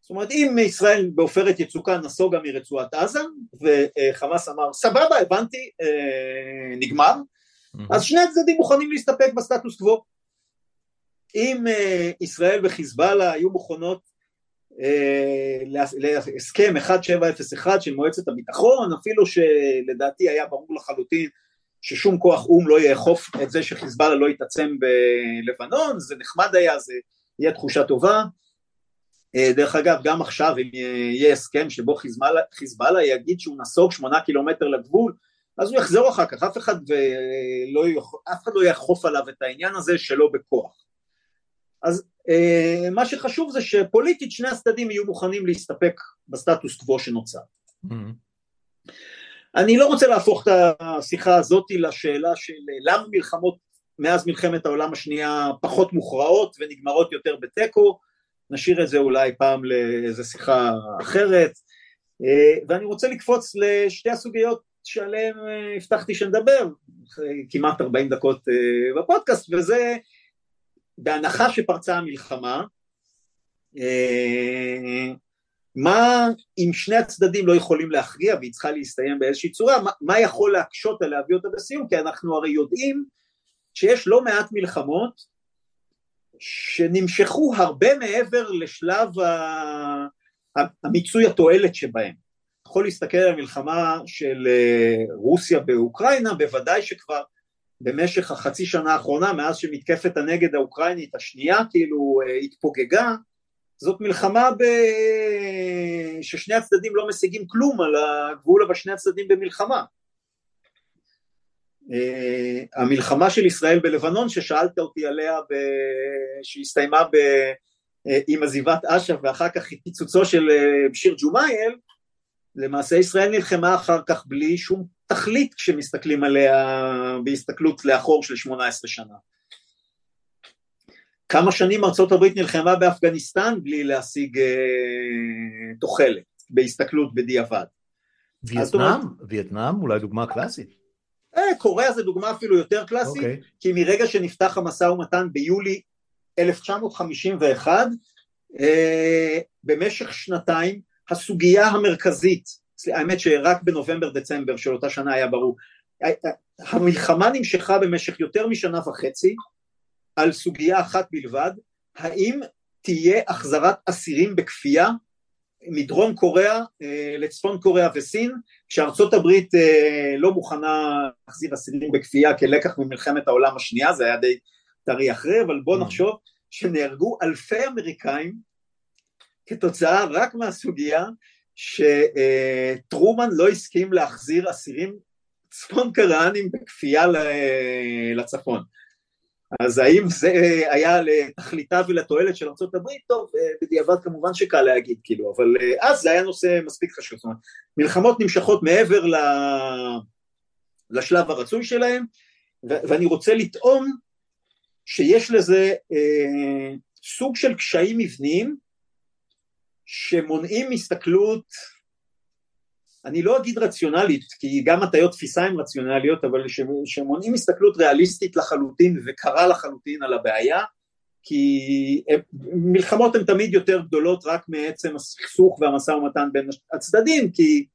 זאת אומרת אם ישראל בעופרת יצוקה נסוגה מרצועת עזה וחמאס אמר סבבה הבנתי אה, נגמר. אז שני הצדדים מוכנים להסתפק בסטטוס קוו אם אה, ישראל וחיזבאללה היו מוכנות אה, להסכם 1701 של מועצת הביטחון אפילו שלדעתי היה ברור לחלוטין ששום כוח או"ם לא יאכוף את זה שחיזבאללה לא יתעצם בלבנון זה נחמד היה זה יהיה תחושה טובה אה, דרך אגב, גם עכשיו אם יהיה הסכם שבו חיזבאללה, חיזבאללה יגיד שהוא נסוג שמונה קילומטר לגבול, אז הוא יחזור אחר כך, אף אחד, לא, אף אחד לא יאכוף עליו את העניין הזה שלא בכוח. אז אה, מה שחשוב זה שפוליטית שני הצדדים יהיו מוכנים להסתפק בסטטוס קוו שנוצר. Mm-hmm. אני לא רוצה להפוך את השיחה הזאת לשאלה של למה מלחמות מאז מלחמת העולם השנייה פחות מוכרעות ונגמרות יותר בתיקו, נשאיר את זה אולי פעם לאיזה שיחה אחרת, אה, ואני רוצה לקפוץ לשתי הסוגיות שעליהן אה, הבטחתי שנדבר, כמעט 40 דקות אה, בפודקאסט, וזה בהנחה שפרצה המלחמה, מה אם שני הצדדים לא יכולים להכריע והיא צריכה להסתיים באיזושהי צורה, מה, מה יכול להקשות על להביא אותה בסיום, כי אנחנו הרי יודעים שיש לא מעט מלחמות שנמשכו הרבה מעבר לשלב המיצוי התועלת שבהם. יכול להסתכל על המלחמה של אה, רוסיה באוקראינה, בוודאי שכבר במשך החצי שנה האחרונה, מאז שמתקפת הנגד האוקראינית השנייה כאילו אה, התפוגגה, זאת מלחמה ב... ששני הצדדים לא משיגים כלום על הגבול, אבל שני הצדדים במלחמה. Uh, המלחמה של ישראל בלבנון ששאלת אותי עליה, ב... שהסתיימה ב... uh, עם עזיבת אש"ף ואחר כך פיצוצו של בשיר ג'ומאייל, למעשה ישראל נלחמה אחר כך בלי שום תכלית כשמסתכלים עליה בהסתכלות לאחור של 18 שנה. כמה שנים ארצות הברית נלחמה באפגניסטן בלי להשיג אה, תוחלת, בהסתכלות בדיעבד. וייטנאם? וייטנאם אולי דוגמה קלאסית. אה, קוריאה זה דוגמה אפילו יותר קלאסית, okay. אוקיי. כי מרגע שנפתח המשא ומתן ביולי 1951, אה, במשך שנתיים הסוגיה המרכזית, האמת שרק בנובמבר דצמבר של אותה שנה היה ברור, המלחמה נמשכה במשך יותר משנה וחצי, על סוגיה אחת בלבד, האם תהיה החזרת אסירים בכפייה מדרום קוריאה אה, לצפון קוריאה וסין, כשארצות הברית אה, לא מוכנה להחזיר אסירים בכפייה כלקח ממלחמת העולם השנייה, זה היה די טרי אחרי, אבל בואו mm. נחשוב שנהרגו אלפי אמריקאים כתוצאה רק מהסוגיה שטרומן לא הסכים להחזיר אסירים צפון קוריאנים בכפייה לצפון. אז האם זה היה לתכליתה ולתועלת של ארה"ב? טוב, אה, בדיעבד כמובן שקל להגיד, כאילו, אבל אה, אז זה היה נושא מספיק חשוב. זאת אומרת, מלחמות נמשכות מעבר לשלב הרצוי שלהם, ואני רוצה לטעון שיש לזה אה, סוג של קשיים מבניים שמונעים הסתכלות אני לא אגיד רציונלית, כי גם הטיות תפיסה הן רציונליות, אבל שמונעים הסתכלות ריאליסטית לחלוטין וקרה לחלוטין על הבעיה, כי מלחמות הן תמיד יותר גדולות רק מעצם הסכסוך והמשא ומתן בין הצדדים, כי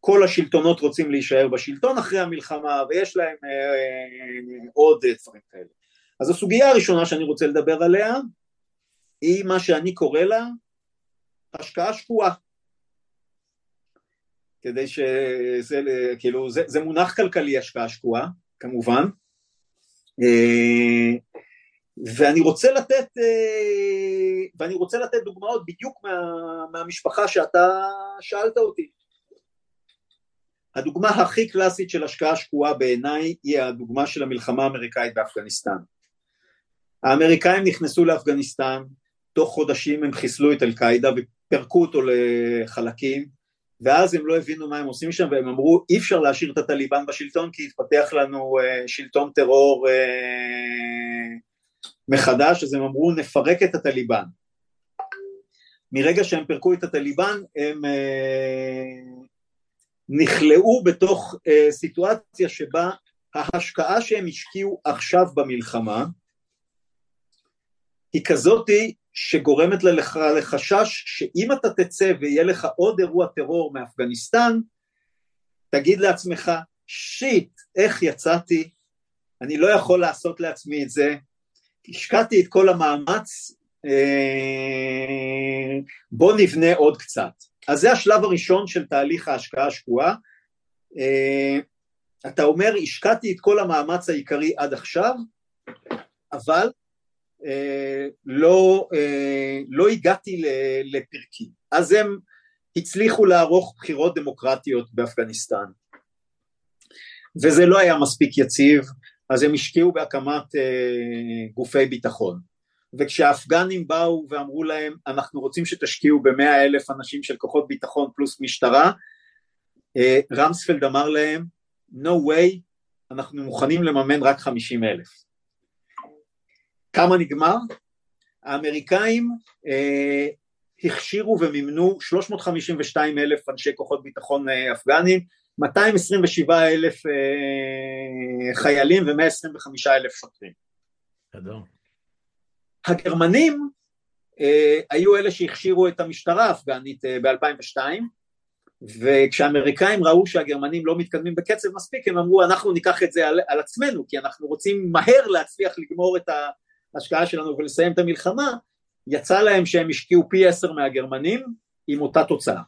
כל השלטונות רוצים להישאר בשלטון אחרי המלחמה, ויש להם אה, אה, עוד דברים כאלה. אז הסוגיה הראשונה שאני רוצה לדבר עליה, היא מה שאני קורא לה השקעה שקועה. כדי שזה, כאילו, זה, זה מונח כלכלי השקעה שקועה, כמובן, אה, ואני רוצה לתת, אה, ואני רוצה לתת דוגמאות בדיוק מה, מהמשפחה שאתה שאלת אותי. הדוגמה הכי קלאסית של השקעה שקועה בעיניי היא הדוגמה של המלחמה האמריקאית באפגניסטן. האמריקאים נכנסו לאפגניסטן, תוך חודשים הם חיסלו את אל-קאעידה ופירקו אותו לחלקים, ואז הם לא הבינו מה הם עושים שם והם אמרו אי אפשר להשאיר את הטליבן בשלטון כי יתפתח לנו uh, שלטון טרור uh, מחדש. אז הם אמרו נפרק את הטליבן. מרגע שהם פירקו את הטליבן הם uh, נכלאו בתוך uh, סיטואציה שבה ההשקעה שהם השקיעו עכשיו במלחמה היא כזאתי שגורמת לך לחשש שאם אתה תצא ויהיה לך עוד אירוע טרור מאפגניסטן, תגיד לעצמך, שיט, איך יצאתי, אני לא יכול לעשות לעצמי את זה, השקעתי את כל המאמץ, אה, בוא נבנה עוד קצת. אז זה השלב הראשון של תהליך ההשקעה השקועה. אה, אתה אומר, השקעתי את כל המאמץ העיקרי עד עכשיו, אבל לא, אה, לא הגעתי לפרקי. אז הם הצליחו לערוך בחירות דמוקרטיות באפגניסטן. וזה לא היה מספיק יציב, אז הם השקיעו בהקמת אה, גופי ביטחון. וכשהאפגנים באו ואמרו להם אנחנו רוצים שתשקיעו במאה אלף אנשים של כוחות ביטחון פלוס משטרה, אה, רמספלד אמר להם, no way, אנחנו מוכנים לממן רק 50 אלף. כמה נגמר? האמריקאים אה, הכשירו ומימנו 352 אלף אנשי כוחות ביטחון אה, אפגנים, 227 אלף אה, חיילים ו-125 אלף שוטרים. גדול. הגרמנים אה, היו אלה שהכשירו את המשטרה האפגנית אה, ב-2002, וכשהאמריקאים ראו שהגרמנים לא מתקדמים בקצב מספיק, הם אמרו אנחנו ניקח את זה על, על עצמנו, כי אנחנו רוצים מהר להצליח לגמור את ההשקעה שלנו ולסיים את המלחמה, יצא להם שהם השקיעו פי עשר מהגרמנים עם אותה תוצאה.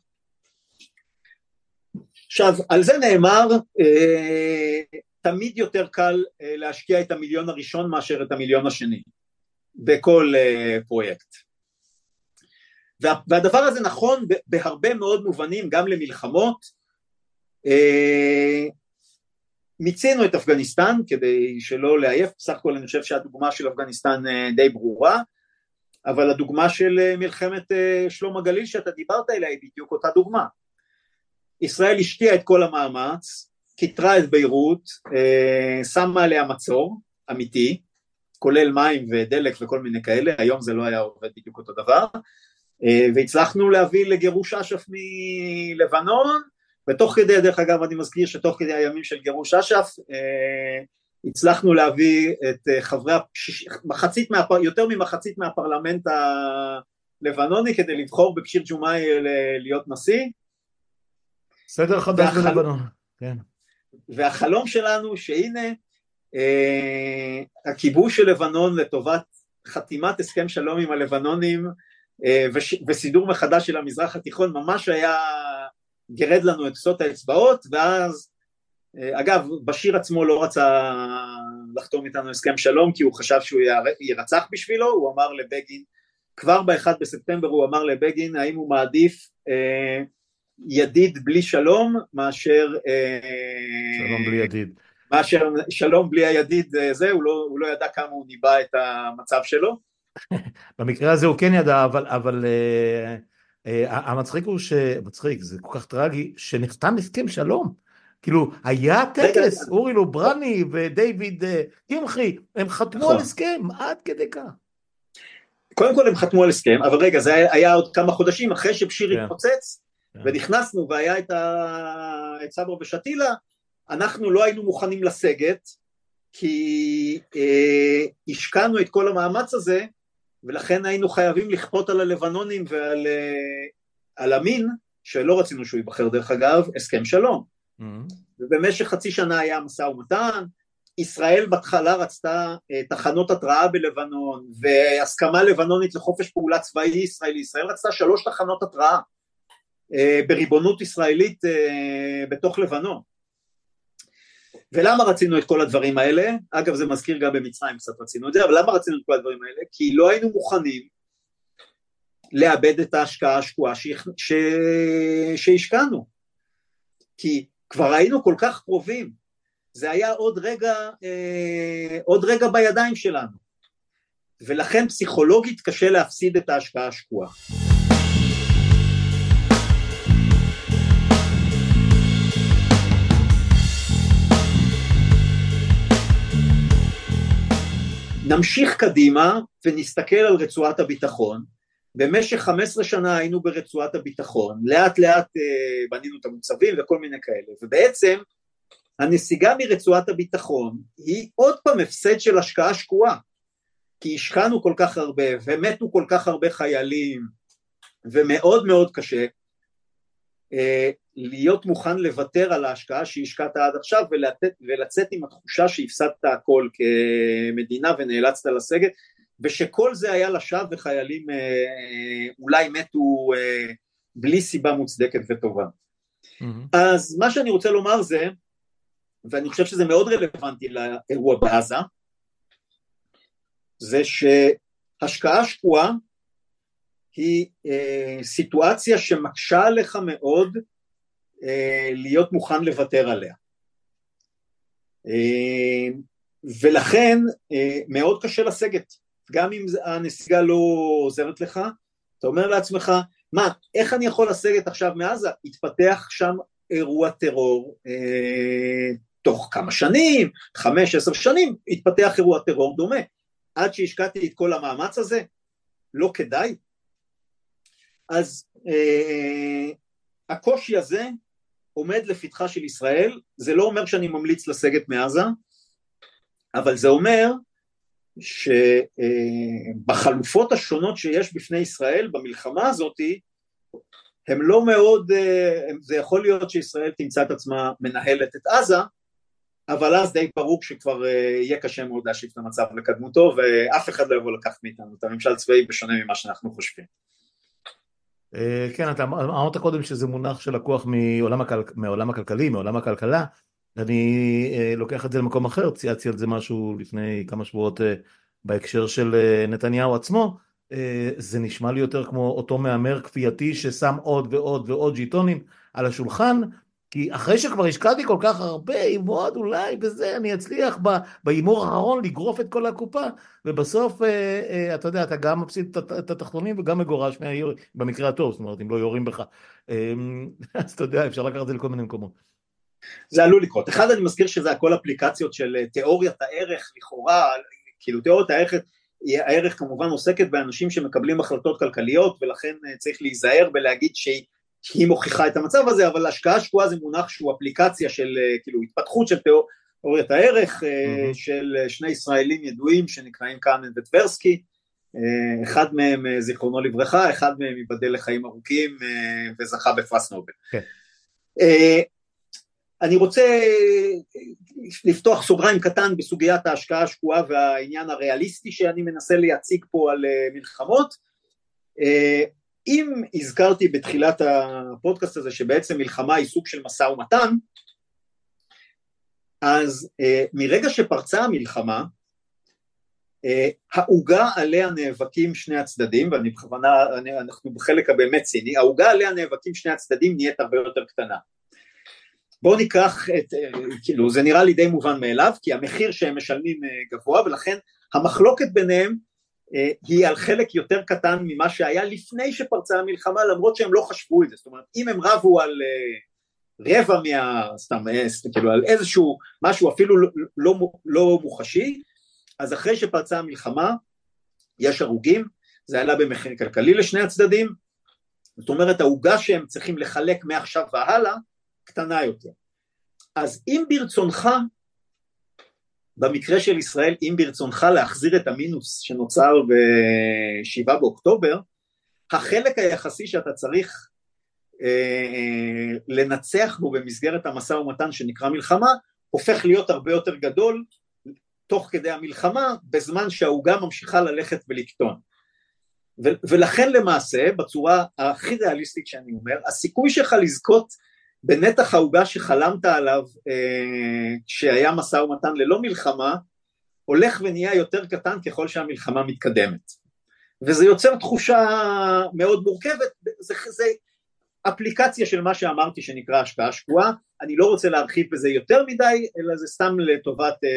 עכשיו, על זה נאמר, אה, תמיד יותר קל אה, להשקיע את המיליון הראשון מאשר את המיליון השני, בכל אה, פרויקט. וה, והדבר הזה נכון בהרבה מאוד מובנים, גם למלחמות. מיצינו את אפגניסטן כדי שלא לעייף, בסך הכל אני חושב שהדוגמה של אפגניסטן אה, די ברורה, אבל הדוגמה של אה, מלחמת אה, שלום הגליל שאתה דיברת עליה היא בדיוק אותה דוגמה. ישראל השקיעה את כל המאמץ, כיתרה את ביירות, שמה עליה מצור אמיתי, כולל מים ודלק וכל מיני כאלה, היום זה לא היה עובד בדיוק אותו דבר, והצלחנו להביא לגירוש אש"ף מלבנון, ותוך כדי, דרך אגב אני מזכיר שתוך כדי הימים של גירוש אש"ף הצלחנו להביא את חברי, מחצית, מהפר, יותר ממחצית מהפרלמנט הלבנוני כדי לבחור בבשיר ג'ומאי להיות נשיא סדר חדש בלבנון, כן. והחלום שלנו שהנה אה, הכיבוש של לבנון לטובת חתימת הסכם שלום עם הלבנונים אה, וש, וסידור מחדש של המזרח התיכון ממש היה גירד לנו את קצות האצבעות ואז אה, אגב בשיר עצמו לא רצה לחתום איתנו הסכם שלום כי הוא חשב שהוא יירצח בשבילו הוא אמר לבגין כבר ב-1 בספטמבר הוא אמר לבגין האם הוא מעדיף אה, ידיד בלי שלום מאשר שלום בלי ידיד מאשר שלום בלי הידיד זה, הוא לא, הוא לא ידע כמה הוא ניבא את המצב שלו. במקרה הזה הוא כן ידע, אבל, אבל uh, המצחיק הוא ש... מצחיק, זה כל כך טרגי, שנחתם הסכם שלום. כאילו, היה טקס, אורי לוברני ודייוויד קמחי, הם חתמו נכון. על הסכם, עד כדי כך. קודם כל הם חתמו על הסכם, אבל רגע, זה היה עוד כמה חודשים אחרי שבשיר כן. התפוצץ, כן. ונכנסנו והיה את, ה... את סברו ושתילה, אנחנו לא היינו מוכנים לסגת, כי אה, השקענו את כל המאמץ הזה, ולכן היינו חייבים לכפות על הלבנונים ועל אה, על המין, שלא רצינו שהוא ייבחר דרך אגב, הסכם שלום. Mm-hmm. ובמשך חצי שנה היה משא ומתן, ישראל בהתחלה רצתה אה, תחנות התראה בלבנון והסכמה לבנונית לחופש פעולה צבאי ישראלי, ישראל רצתה שלוש תחנות התראה אה, בריבונות ישראלית בתוך לבנון. ולמה רצינו את כל הדברים האלה? אגב זה מזכיר גם במצרים קצת רצינו את זה, אבל למה רצינו את כל הדברים האלה? כי לא היינו מוכנים לאבד את ההשקעה השקועה ש... שהשקענו. כי כבר היינו כל כך קרובים, זה היה עוד רגע, אה, עוד רגע בידיים שלנו. ולכן פסיכולוגית קשה להפסיד את ההשקעה השקועה. נמשיך קדימה ונסתכל על רצועת הביטחון. במשך 15 שנה היינו ברצועת הביטחון, לאט לאט אה, בנינו את המוצבים וכל מיני כאלה, ובעצם הנסיגה מרצועת הביטחון היא עוד פעם הפסד של השקעה שקועה, כי השקענו כל כך הרבה ומתו כל כך הרבה חיילים ומאוד מאוד קשה להיות מוכן לוותר על ההשקעה שהשקעת עד עכשיו ולתת, ולצאת עם התחושה שהפסדת הכל כמדינה ונאלצת לסגת ושכל זה היה לשווא וחיילים אה, אולי מתו אה, בלי סיבה מוצדקת וטובה. Mm-hmm. אז מה שאני רוצה לומר זה, ואני חושב שזה מאוד רלוונטי לאירוע בעזה, זה שהשקעה שקועה היא אה, סיטואציה שמקשה עליך מאוד אה, להיות מוכן לוותר עליה. אה, ולכן אה, מאוד קשה לסגת, גם אם הנסיגה לא עוזרת לך, אתה אומר לעצמך, מה, איך אני יכול לסגת עכשיו מעזה? התפתח שם אירוע טרור, אה, תוך כמה שנים, חמש, עשר שנים, התפתח אירוע טרור דומה. עד שהשקעתי את כל המאמץ הזה, לא כדאי. אז אה, הקושי הזה עומד לפתחה של ישראל, זה לא אומר שאני ממליץ לסגת מעזה, אבל זה אומר שבחלופות השונות שיש בפני ישראל במלחמה הזאתי, הם לא מאוד, אה, זה יכול להיות שישראל תמצא את עצמה מנהלת את עזה, אבל אז די ברור שכבר אה, יהיה קשה מאוד להשיב את המצב לקדמותו ואף אחד לא יבוא לקחת מאיתנו את הממשל צבאי בשונה ממה שאנחנו חושבים. אה, כן, אתה אמרת קודם שזה מונח שלקוח מעולם, הכל... מעולם הכלכלי, מעולם הכלכלה, אני לוקח את זה למקום אחר, צייצתי על זה משהו לפני כמה שבועות בהקשר של נתניהו עצמו, אה, זה נשמע לי יותר כמו אותו מהמר כפייתי ששם עוד ועוד ועוד ז'יטונים על השולחן, כי אחרי שכבר השקעתי כל כך הרבה, עם עוד אולי בזה אני אצליח בהימור האחרון לגרוף את כל הקופה, ובסוף אה, אה, אתה יודע, אתה גם מפסיד את התחתונים וגם מגורש מהעיר, במקרה הטוב, זאת אומרת, אם לא יורים בך. אז אתה יודע, אפשר לקחת את זה לכל מיני מקומות. זה עלול לקרות. אחד, אני מזכיר שזה הכל אפליקציות של תיאוריית הערך, לכאורה, כאילו תיאוריית הערך הערך כמובן עוסקת באנשים שמקבלים החלטות כלכליות ולכן אה, צריך להיזהר בלהגיד שהיא מוכיחה את המצב הזה, אבל השקעה שקועה זה מונח שהוא אפליקציה של אה, כאילו התפתחות של תיאוריית הערך mm-hmm. של שני ישראלים ידועים שנקראים קאמן וטברסקי, אחד מהם זיכרונו לברכה, אחד מהם ייבדל לחיים ארוכים וזכה בפרס נובל. כן. אני רוצה לפתוח סוגריים קטן בסוגיית ההשקעה השקועה והעניין הריאליסטי שאני מנסה להציג פה על אה, מלחמות. אה, אם הזכרתי בתחילת הפודקאסט הזה שבעצם מלחמה היא סוג של משא ומתן, אז אה, מרגע שפרצה המלחמה, העוגה עליה נאבקים שני הצדדים, ואני בכוונה, אנחנו בחלק הבאמת ציני, העוגה עליה נאבקים שני הצדדים נהיית הרבה יותר קטנה. בואו ניקח את, כאילו זה נראה לי די מובן מאליו, כי המחיר שהם משלמים אה, גבוה ולכן המחלוקת ביניהם אה, היא על חלק יותר קטן ממה שהיה לפני שפרצה המלחמה למרות שהם לא חשבו את זה, זאת אומרת אם הם רבו על אה, רבע מה... סתם, כאילו על איזשהו משהו אפילו לא, לא, לא מוחשי, אז אחרי שפרצה המלחמה יש הרוגים, זה עלה במחיר כלכלי לשני הצדדים, זאת אומרת העוגה שהם צריכים לחלק מעכשיו והלאה קטנה יותר. אז אם ברצונך, במקרה של ישראל, אם ברצונך להחזיר את המינוס שנוצר ב-7 באוקטובר, החלק היחסי שאתה צריך אה, לנצח בו במסגרת המשא ומתן שנקרא מלחמה, הופך להיות הרבה יותר גדול תוך כדי המלחמה, בזמן שהעוגה ממשיכה ללכת ולקטון. ולכן למעשה, בצורה הכי ריאליסטית שאני אומר, הסיכוי שלך לזכות בנתח העוגה שחלמת עליו אה, כשהיה משא ומתן ללא מלחמה, הולך ונהיה יותר קטן ככל שהמלחמה מתקדמת. וזה יוצר תחושה מאוד מורכבת, זה, זה אפליקציה של מה שאמרתי שנקרא השקעה שקועה, אני לא רוצה להרחיב בזה יותר מדי, אלא זה סתם לטובת אה,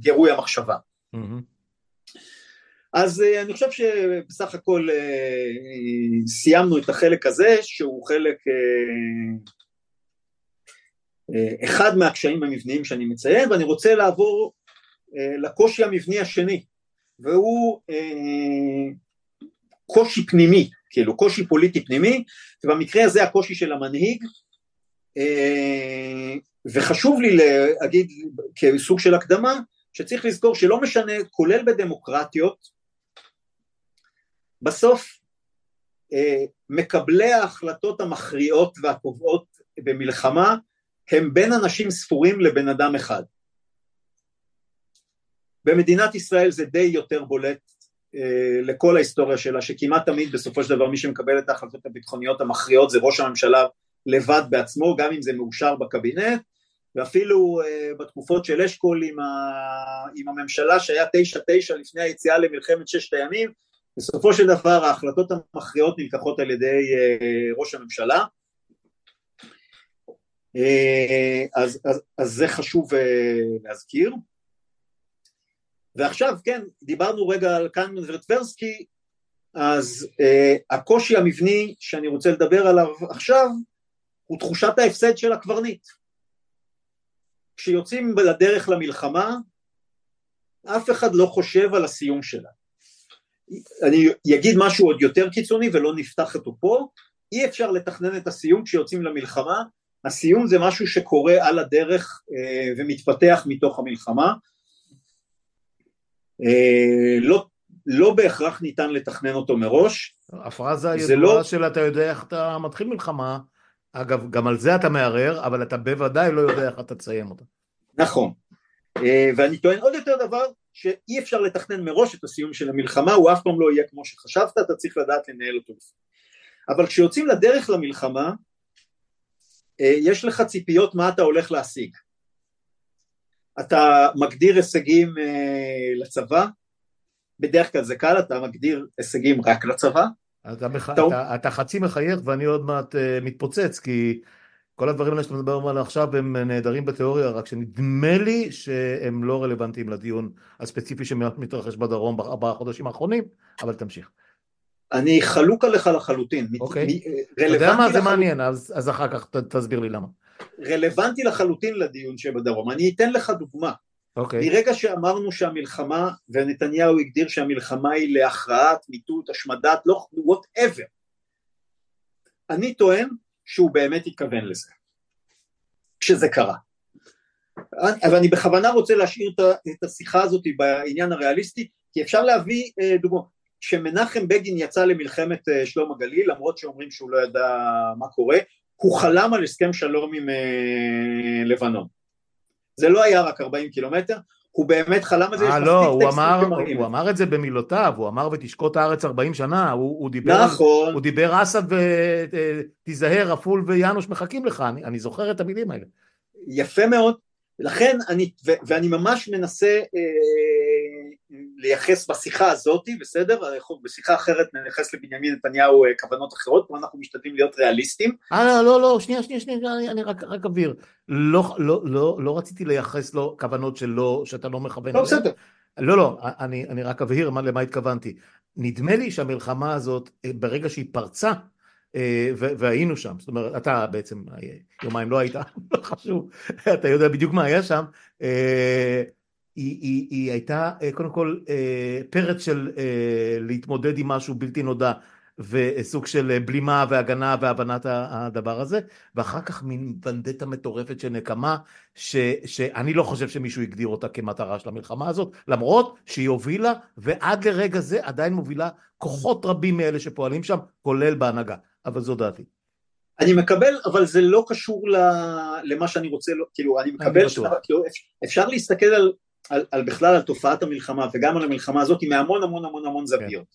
גירוי המחשבה. Mm-hmm. אז אה, אני חושב שבסך הכל אה, סיימנו את החלק הזה שהוא חלק אה, אחד מהקשיים המבניים שאני מציין ואני רוצה לעבור לקושי המבני השני והוא קושי פנימי, כאילו קושי פוליטי פנימי ובמקרה הזה הקושי של המנהיג וחשוב לי להגיד כסוג של הקדמה שצריך לזכור שלא משנה, כולל בדמוקרטיות, בסוף אה, מקבלי ההחלטות המכריעות והקובעות במלחמה הם בין אנשים ספורים לבן אדם אחד. במדינת ישראל זה די יותר בולט אה, לכל ההיסטוריה שלה, שכמעט תמיד בסופו של דבר מי שמקבל את ההחלטות הביטחוניות המכריעות זה ראש הממשלה לבד בעצמו, גם אם זה מאושר בקבינט, ואפילו uh, בתקופות של אשכול עם, עם הממשלה שהיה תשע תשע לפני היציאה למלחמת ששת הימים, בסופו של דבר ההחלטות המכריעות נלקחות על ידי uh, ראש הממשלה, uh, אז, אז, אז זה חשוב uh, להזכיר. ועכשיו, כן, דיברנו רגע על קנמן וטברסקי, אז uh, הקושי המבני שאני רוצה לדבר עליו עכשיו הוא תחושת ההפסד של הקברניט. כשיוצאים לדרך למלחמה, אף אחד לא חושב על הסיום שלה. אני אגיד משהו עוד יותר קיצוני ולא נפתח אותו פה, אי אפשר לתכנן את הסיום כשיוצאים למלחמה, הסיום זה משהו שקורה על הדרך אה, ומתפתח מתוך המלחמה, אה, לא, לא בהכרח ניתן לתכנן אותו מראש. הפרזה הידועה לא... של אתה יודע איך אתה מתחיל מלחמה, אגב גם על זה אתה מערער, אבל אתה בוודאי לא יודע איך אתה תסיים אותה. נכון, אה, ואני טוען עוד יותר דבר, שאי אפשר לתכנן מראש את הסיום של המלחמה, הוא אף פעם לא יהיה כמו שחשבת, אתה צריך לדעת לנהל אותו. אבל כשיוצאים לדרך למלחמה, אה, יש לך ציפיות מה אתה הולך להשיג. אתה מגדיר הישגים אה, לצבא, בדרך כלל זה קל, אתה מגדיר הישגים רק לצבא. אתה, מח... אתה... אתה, אתה חצי מחייך ואני עוד מעט uh, מתפוצץ, כי כל הדברים האלה שאתה מדבר עליהם עכשיו הם נהדרים בתיאוריה, רק שנדמה לי שהם לא רלוונטיים לדיון הספציפי שמתרחש בדרום בארבעה חודשים האחרונים, אבל תמשיך. אני חלוק עליך לחלוטין. אוקיי. אתה יודע מה? זה. מעניין, אז, אז אחר כך ת, תסביר לי למה. רלוונטי לחלוטין לדיון שבדרום. אני אתן לך דוגמה. אוקיי. מרגע שאמרנו שהמלחמה, ונתניהו הגדיר שהמלחמה היא להכרעת, מיטוט, השמדת, לא, whatever. אני טוען שהוא באמת התכוון לזה, כשזה קרה. אבל אני בכוונה רוצה להשאיר את השיחה הזאת בעניין הריאליסטי, כי אפשר להביא אה, דוגמאות. כשמנחם בגין יצא למלחמת אה, שלום הגליל, למרות שאומרים שהוא לא ידע מה קורה, הוא חלם על הסכם שלום עם אה, לבנון. זה לא היה רק 40 קילומטר, הוא באמת חלם על זה, אה לא, הוא אמר, הוא אמר את זה במילותיו, הוא אמר ותשקוט הארץ 40 שנה, הוא, הוא דיבר, נכון, הוא דיבר אסד ותיזהר, עפול ויאנוש מחכים לך, אני, אני זוכר את המילים האלה. יפה מאוד, לכן אני, ו, ואני ממש מנסה אה, לייחס בשיחה הזאת, בסדר? בשיחה אחרת נייחס לבנימין נתניהו אה, כוונות אחרות, פה אנחנו משתדלים להיות ריאליסטים. אה, לא, לא, לא, שנייה, שנייה, שנייה, אני, אני רק, רק אבהיר. לא, לא, לא, לא רציתי לייחס לו כוונות שלא, שאתה לא מכוון. לא, בסדר. לא, לא, אני, אני רק אבהיר למה התכוונתי. נדמה לי שהמלחמה הזאת, אה, ברגע שהיא פרצה, אה, והיינו שם, זאת אומרת, אתה בעצם יומיים לא היית, לא חשוב, אתה יודע בדיוק מה היה שם, היא, היא, היא הייתה אה, קודם כל אה, פרץ של אה, להתמודד עם משהו בלתי נודע וסוג של בלימה והגנה והבנת הדבר הזה ואחר כך מין ונדטה מטורפת של נקמה ש, שאני לא חושב שמישהו הגדיר אותה כמטרה של המלחמה הזאת למרות שהיא הובילה ועד לרגע זה עדיין מובילה כוחות רבים מאלה שפועלים שם כולל בהנהגה אבל זו דעתי. אני מקבל, אבל זה לא קשור למה שאני רוצה, כאילו, אני מקבל, שאתה, כאילו, אפשר להסתכל על על, על בכלל על תופעת המלחמה וגם על המלחמה הזאת מהמון המון המון המון זוויות.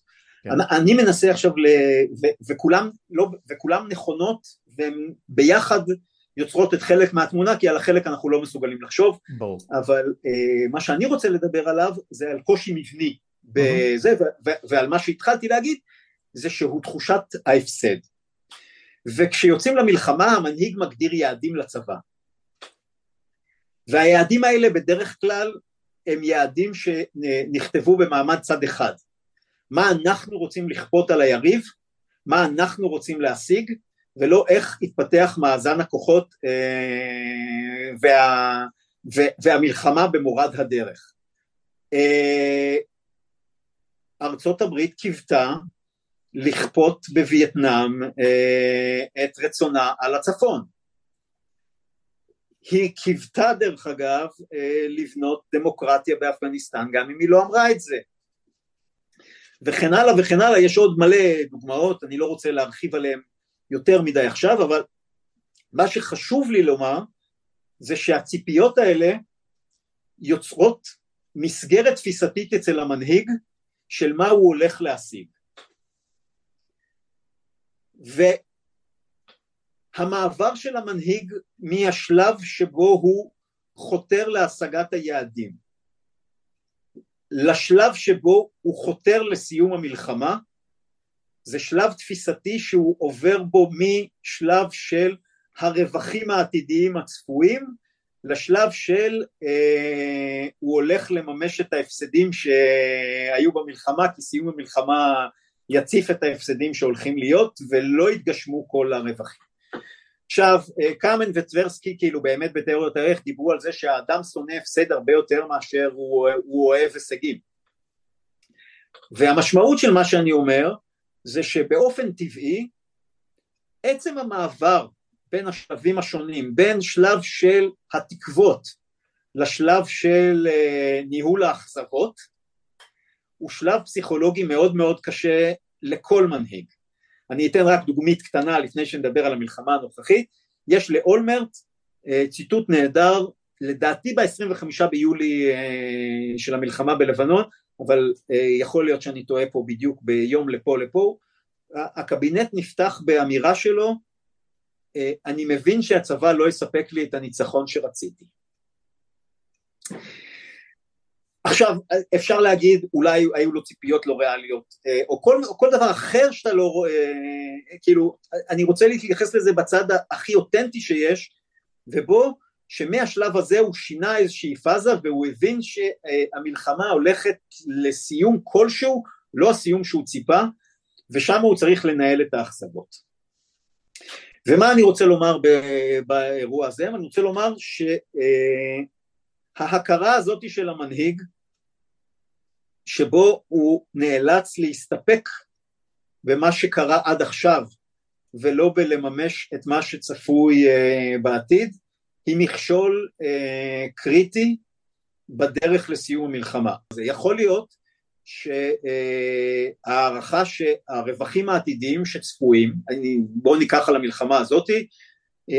כן, כן. אני, אני מנסה עכשיו, ל, ו, וכולם, לא, וכולם נכונות והן ביחד יוצרות את חלק מהתמונה כי על החלק אנחנו לא מסוגלים לחשוב, ברור. אבל אה, מה שאני רוצה לדבר עליו זה על קושי מבני בזה ו, ו, ועל מה שהתחלתי להגיד זה שהוא תחושת ההפסד. וכשיוצאים למלחמה המנהיג מגדיר יעדים לצבא והיעדים האלה בדרך כלל הם יעדים שנכתבו במעמד צד אחד. מה אנחנו רוצים לכפות על היריב, מה אנחנו רוצים להשיג, ולא איך יתפתח מאזן הכוחות אה, וה, ו, והמלחמה במורד הדרך. אה, ארצות הברית קיוותה לכפות בווייטנאם אה, את רצונה על הצפון. היא קיוותה דרך אגב אה, לבנות דמוקרטיה באפגניסטן גם אם היא לא אמרה את זה וכן הלאה וכן הלאה יש עוד מלא דוגמאות אני לא רוצה להרחיב עליהן יותר מדי עכשיו אבל מה שחשוב לי לומר זה שהציפיות האלה יוצרות מסגרת תפיסתית אצל המנהיג של מה הוא הולך להשיג. המעבר של המנהיג מהשלב שבו הוא חותר להשגת היעדים לשלב שבו הוא חותר לסיום המלחמה זה שלב תפיסתי שהוא עובר בו משלב של הרווחים העתידיים הצפויים לשלב של אה, הוא הולך לממש את ההפסדים שהיו במלחמה כי סיום המלחמה יציף את ההפסדים שהולכים להיות ולא יתגשמו כל הרווחים עכשיו, קאמן וטברסקי כאילו באמת בתיאוריות הערך דיברו על זה שהאדם שונא הפסד הרבה יותר מאשר הוא, הוא אוהב הישגים. והמשמעות של מה שאני אומר זה שבאופן טבעי עצם המעבר בין השלבים השונים, בין שלב של התקוות לשלב של uh, ניהול האכזבות, הוא שלב פסיכולוגי מאוד מאוד קשה לכל מנהיג. אני אתן רק דוגמית קטנה לפני שנדבר על המלחמה הנוכחית, יש לאולמרט uh, ציטוט נהדר, לדעתי ב-25 ביולי uh, של המלחמה בלבנון, אבל uh, יכול להיות שאני טועה פה בדיוק ביום לפה לפה, הקבינט נפתח באמירה שלו, אה, אני מבין שהצבא לא יספק לי את הניצחון שרציתי. עכשיו אפשר להגיד אולי היו לו ציפיות לא ריאליות אה, או כל, או כל דבר אחר שאתה לא רואה, אה, כאילו אני רוצה להתייחס לזה בצד הכי אותנטי שיש ובו שמהשלב הזה הוא שינה איזושהי פאזה והוא הבין שהמלחמה הולכת לסיום כלשהו, לא הסיום שהוא ציפה ושם הוא צריך לנהל את האכזבות. ומה אני רוצה לומר באירוע הזה? אני רוצה לומר שההכרה הזאת של המנהיג, שבו הוא נאלץ להסתפק במה שקרה עד עכשיו ולא בלממש את מה שצפוי אה, בעתיד, היא מכשול אה, קריטי בדרך לסיום המלחמה. זה יכול להיות שהערכה שהרווחים העתידיים שצפויים, בואו ניקח על המלחמה הזאתי,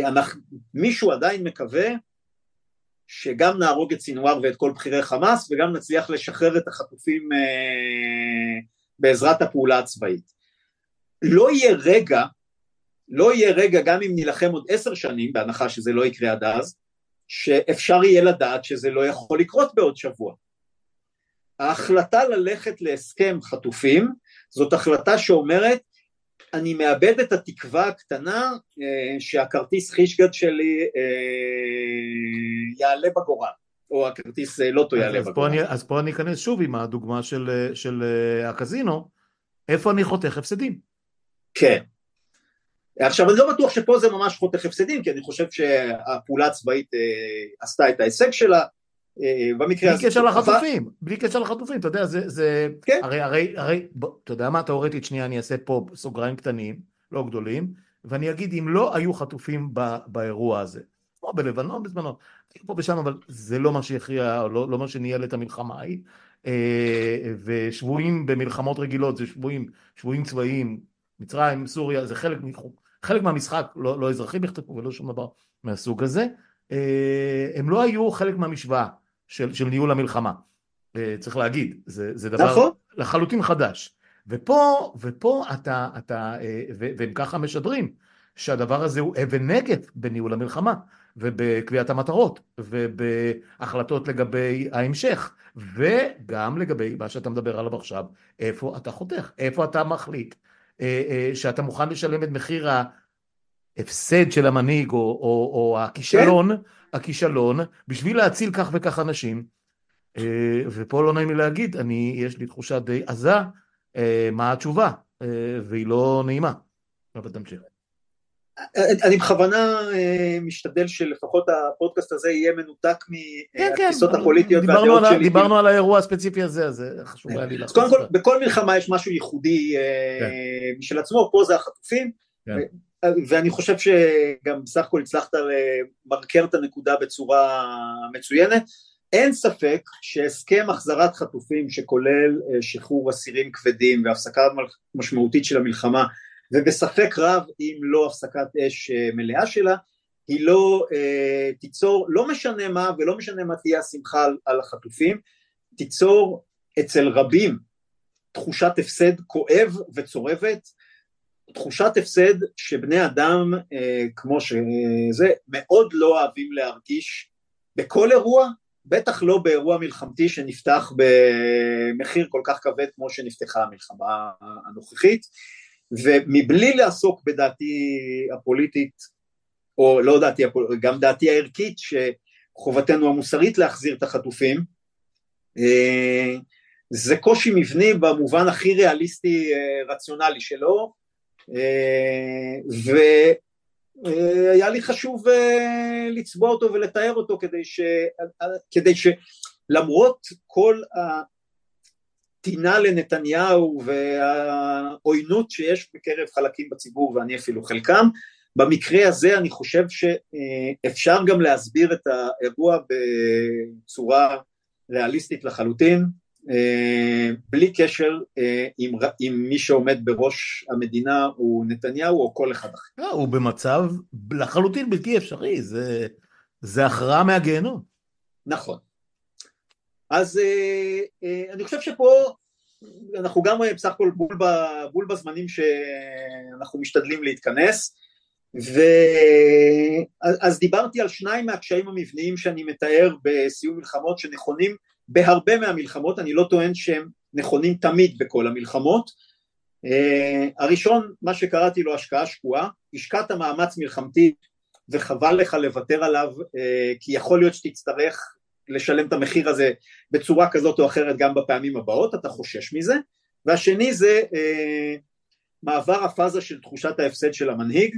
אנחנו, מישהו עדיין מקווה שגם נהרוג את סינואר ואת כל בכירי חמאס וגם נצליח לשחרר את החטופים אה, בעזרת הפעולה הצבאית. לא יהיה רגע, לא יהיה רגע גם אם נילחם עוד עשר שנים, בהנחה שזה לא יקרה עד אז, שאפשר יהיה לדעת שזה לא יכול לקרות בעוד שבוע. ההחלטה ללכת להסכם חטופים זאת החלטה שאומרת אני מאבד את התקווה הקטנה אה, שהכרטיס חישגד שלי אה, יעלה בגורל או הכרטיס אה, לוטו יעלה אז בגורל. אני, אז פה אני אכנס שוב עם הדוגמה של, של הקזינו, איפה אני חותך הפסדים? כן. עכשיו אני לא בטוח שפה זה ממש חותך הפסדים כי אני חושב שהפעולה הצבאית עשתה את ההישג שלה במקרה הזה... בלי קשר לחטופים, בלי קשר לחטופים, אתה יודע, זה... זה... כן. הרי, הרי, אתה יודע מה, תאורטית, שנייה, אני אעשה פה סוגריים קטנים, לא גדולים, ואני אגיד, אם לא היו חטופים ב, באירוע הזה, כמו בלבנון בזמנו, פה ושם, אבל זה לא מה שהכריע, לא, לא מה שניהל את המלחמה ההיא, אה, ושבויים במלחמות רגילות, זה שבויים, שבויים צבאיים, מצרים, סוריה, זה חלק, חלק מהמשחק, לא, לא אזרחים יחטפו ולא שום דבר מהסוג הזה, אה, הם לא היו חלק מהמשוואה. של, של ניהול המלחמה. אה, צריך להגיד, זה, זה דבר נכון. לחלוטין חדש. ופה, ופה אתה, אתה, אה, והם ככה משדרים, שהדבר הזה הוא אבן נגף בניהול המלחמה, ובקביעת המטרות, ובהחלטות לגבי ההמשך, וגם לגבי מה שאתה מדבר עליו עכשיו, איפה אתה חותך, איפה אתה מחליט אה, שאתה מוכן לשלם את מחיר ההפסד של המנהיג, או, או, או הכישלון, כן. הכישלון בשביל להציל כך וכך אנשים, אה, ופה לא נעים לי להגיד, אני, יש לי תחושה די עזה אה, מה התשובה, אה, והיא לא נעימה. אבל תמשיך. אני בכוונה משתדל שלפחות הפודקאסט הזה יהיה מנותק מהתפיסות כן, כן. הפוליטיות והדעות שלי. דיברנו על האירוע הספציפי הזה, אז חשוב היה לי את זה. קודם כל, בכל מלחמה יש משהו ייחודי כן. משל עצמו, פה זה החטופים, ואני חושב שגם בסך הכל הצלחת למרקר את הנקודה בצורה מצוינת. אין ספק שהסכם החזרת חטופים שכולל אה, שחרור אסירים כבדים והפסקה משמעותית של המלחמה ובספק רב אם לא הפסקת אש אה, מלאה שלה היא לא אה, תיצור לא משנה מה ולא משנה מה תהיה השמחה על, על החטופים תיצור אצל רבים תחושת הפסד כואב וצורבת תחושת הפסד שבני אדם אה, כמו שזה מאוד לא אוהבים להרגיש בכל אירוע, בטח לא באירוע מלחמתי שנפתח במחיר כל כך כבד כמו שנפתחה המלחמה הנוכחית. ומבלי לעסוק בדעתי הפוליטית או לא דעתי, גם דעתי הערכית שחובתנו המוסרית להחזיר את החטופים אה, זה קושי מבני במובן הכי ריאליסטי אה, רציונלי שלו אה, היה לי חשוב לצבוע אותו ולתאר אותו כדי, ש... כדי שלמרות כל הטינה לנתניהו והעוינות שיש בקרב חלקים בציבור ואני אפילו חלקם, במקרה הזה אני חושב שאפשר גם להסביר את האירוע בצורה ריאליסטית לחלוטין, בלי קשר אם, אם מי שעומד בראש המדינה הוא נתניהו או כל אחד אחר. לא, הוא במצב לחלוטין בלתי אפשרי, זה, זה הכרעה מהגיהנום. נכון. אז אני חושב שפה אנחנו גם בסך הכל בול, בול בזמנים שאנחנו משתדלים להתכנס, ואז דיברתי על שניים מהקשיים המבניים שאני מתאר בסיום מלחמות שנכונים בהרבה מהמלחמות, אני לא טוען שהם נכונים תמיד בכל המלחמות. Uh, הראשון, מה שקראתי לו השקעה שקועה, השקעת מאמץ מלחמתי וחבל לך לוותר עליו, uh, כי יכול להיות שתצטרך לשלם את המחיר הזה בצורה כזאת או אחרת גם בפעמים הבאות, אתה חושש מזה. והשני זה uh, מעבר הפאזה של תחושת ההפסד של המנהיג,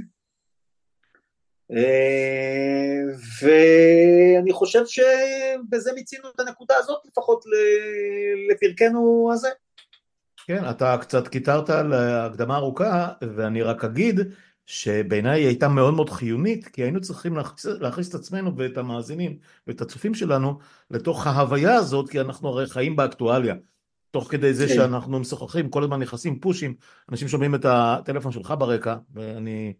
ואני חושב שבזה מיצינו את הנקודה הזאת לפחות לפרקנו הזה. כן, אתה קצת קיטרת על הקדמה ארוכה, ואני רק אגיד שבעיניי היא הייתה מאוד מאוד חיונית, כי היינו צריכים להכניס, להכניס את עצמנו ואת המאזינים ואת הצופים שלנו לתוך ההוויה הזאת, כי אנחנו הרי חיים באקטואליה. תוך כדי זה כן. שאנחנו משוחחים, כל הזמן נכנסים פושים, אנשים שומעים את הטלפון שלך ברקע, ואני...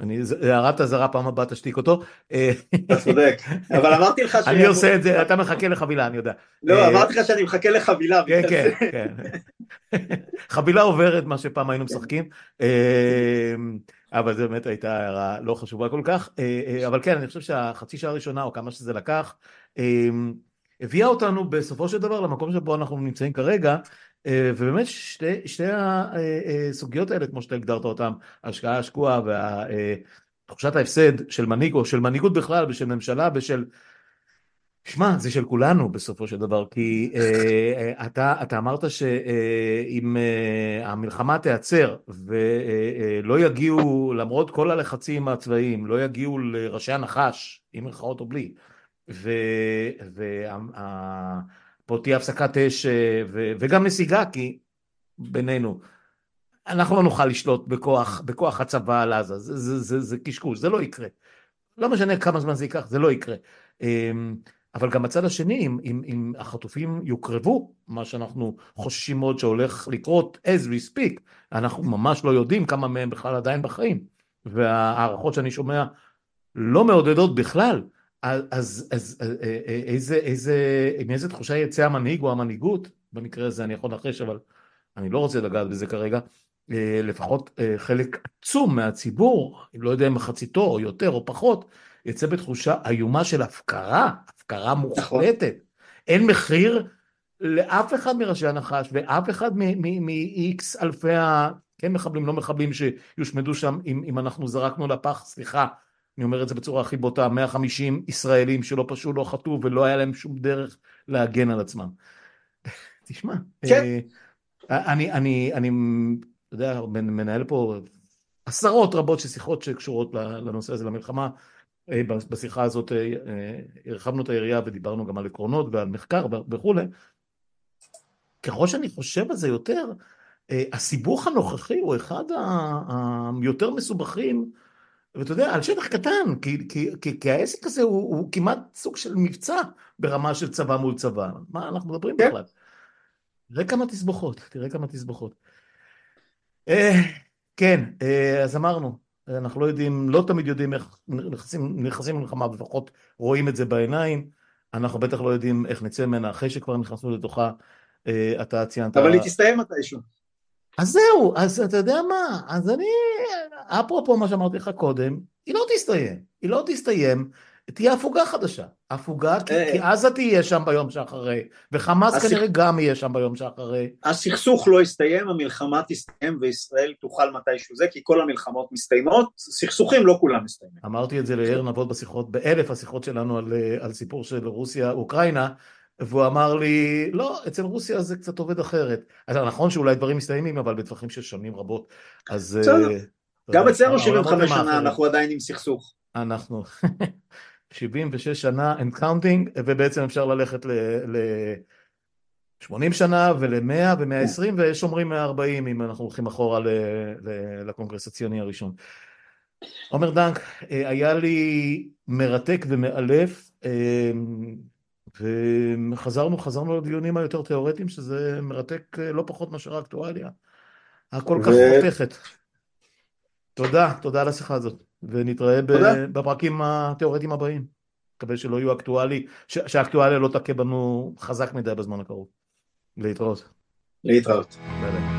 אני, הערת אזהרה פעם הבאה תשתיק אותו. אתה צודק, אבל אמרתי לך שאני עושה את זה, אתה מחכה לחבילה, אני יודע. לא, אה, אמרתי לך שאני מחכה לחבילה. כן, כן, כן. חבילה עוברת, מה שפעם היינו משחקים, אה, אבל זו באמת הייתה הערה לא חשובה כל כך, אה, אבל כן, אני חושב שהחצי שעה הראשונה, או כמה שזה לקח, הביאה אותנו בסופו של דבר למקום שבו אנחנו נמצאים כרגע, אה, ובאמת שתי, שתי הסוגיות האלה, כמו שאתה הגדרת אותן, ההשקעה השקועה ותחושת ההפסד של מנהיג, או של מנהיגות בכלל, ושל ממשלה, ושל... שמע, זה של כולנו בסופו של דבר, כי uh, אתה, אתה אמרת שאם uh, המלחמה תיעצר ולא uh, יגיעו, למרות כל הלחצים הצבאיים, לא יגיעו לראשי הנחש, עם מלחמות או בלי, וה... פה תהיה הפסקת אש אה, וגם נסיגה, כי בינינו, אנחנו לא נוכל לשלוט בכוח, בכוח הצבא על עזה, זה, זה, זה, זה קשקוש, זה לא יקרה. לא משנה כמה זמן זה ייקח, זה לא יקרה. אמ, אבל גם בצד השני, אם, אם, אם החטופים יוקרבו, מה שאנחנו חוששים מאוד שהולך לקרות as we speak, אנחנו ממש לא יודעים כמה מהם בכלל עדיין בחיים. וההערכות שאני שומע לא מעודדות בכלל. אז, אז, אז אה, אה, אה, איזה, איזה, עם איזה תחושה יצא המנהיג או המנהיגות, במקרה הזה אני יכול לנחש, אבל אני לא רוצה לגעת בזה כרגע, לפחות חלק עצום מהציבור, אם לא יודע אם מחציתו או יותר או פחות, יצא בתחושה איומה של הפקרה, הפקרה נכון. מוחלטת. אין מחיר לאף אחד מראשי הנחש ואף אחד מ-X אלפי ה... כן מחבלים, לא מחבלים שיושמדו שם אם, אם אנחנו זרקנו לפח, סליחה, אני אומר את זה בצורה הכי בוטה, 150 ישראלים שלא פשעו, לא חטאו ולא היה להם שום דרך להגן על עצמם. תשמע, כן. אה, אני, אני, אני, אתה יודע, מנהל פה עשרות רבות של שיחות שקשורות לנושא הזה, למלחמה. אה, בשיחה הזאת אה, הרחבנו את היריעה ודיברנו גם על עקרונות ועל מחקר וכולי. ככל שאני חושב על זה יותר, הסיבוך הנוכחי הוא אחד היותר מסובכים ואתה יודע, על שטח קטן, כי, כי, כי, כי העסק הזה הוא, הוא כמעט סוג של מבצע ברמה של צבא מול צבא. מה אנחנו מדברים כן. בכלל? תראה כמה תסבוכות, תראה כמה תסבוכות. אה, כן, אה, אז אמרנו, אנחנו לא יודעים, לא תמיד יודעים איך נכנסים, נכנסים למלחמה, לפחות רואים את זה בעיניים. אנחנו בטח לא יודעים איך נצא ממנה אחרי שכבר נכנסנו לתוכה. אה, אתה ציינת... אבל היא תסתיים מתישהו. אז זהו, אז אתה יודע מה, אז אני, אפרופו מה שאמרתי לך קודם, היא לא תסתיים, היא לא תסתיים, תהיה הפוגה חדשה, הפוגה, כי, אה, כי עזה תהיה שם ביום שאחרי, וחמאס הסכ... כנראה גם יהיה שם ביום שאחרי. הסכסוך לא יסתיים, המלחמה תסתיים וישראל תוכל מתישהו זה, כי כל המלחמות מסתיימות, סכסוכים לא כולם מסתיימים. אמרתי את זה ליאיר נבות בשיחות, באלף השיחות שלנו על, על סיפור של רוסיה-אוקראינה, והוא אמר לי, לא, אצל רוסיה זה קצת עובד אחרת. אז נכון שאולי דברים מסתיימים, אבל בטווחים של שנים רבות. אז, אה, גם אצלנו 75 שנה אנחנו עדיין עם סכסוך. אנחנו 76 שנה and counting, ובעצם אפשר ללכת ל-80 שנה ול-100 ו-120, ויש אומרים 140 אם אנחנו הולכים אחורה לקונגרס הציוני הראשון. עומר דנק, היה לי מרתק ומאלף, וחזרנו, חזרנו לדיונים היותר תיאורטיים, שזה מרתק לא פחות מאשר האקטואליה. הכל כך חותכת. תודה, תודה על השיחה הזאת, ונתראה בפרקים התיאורטיים הבאים. מקווה שלא יהיו אקטואלי, שהאקטואליה לא תכה בנו חזק מדי בזמן הקרוב. להתראות. להתראות. ביי ביי.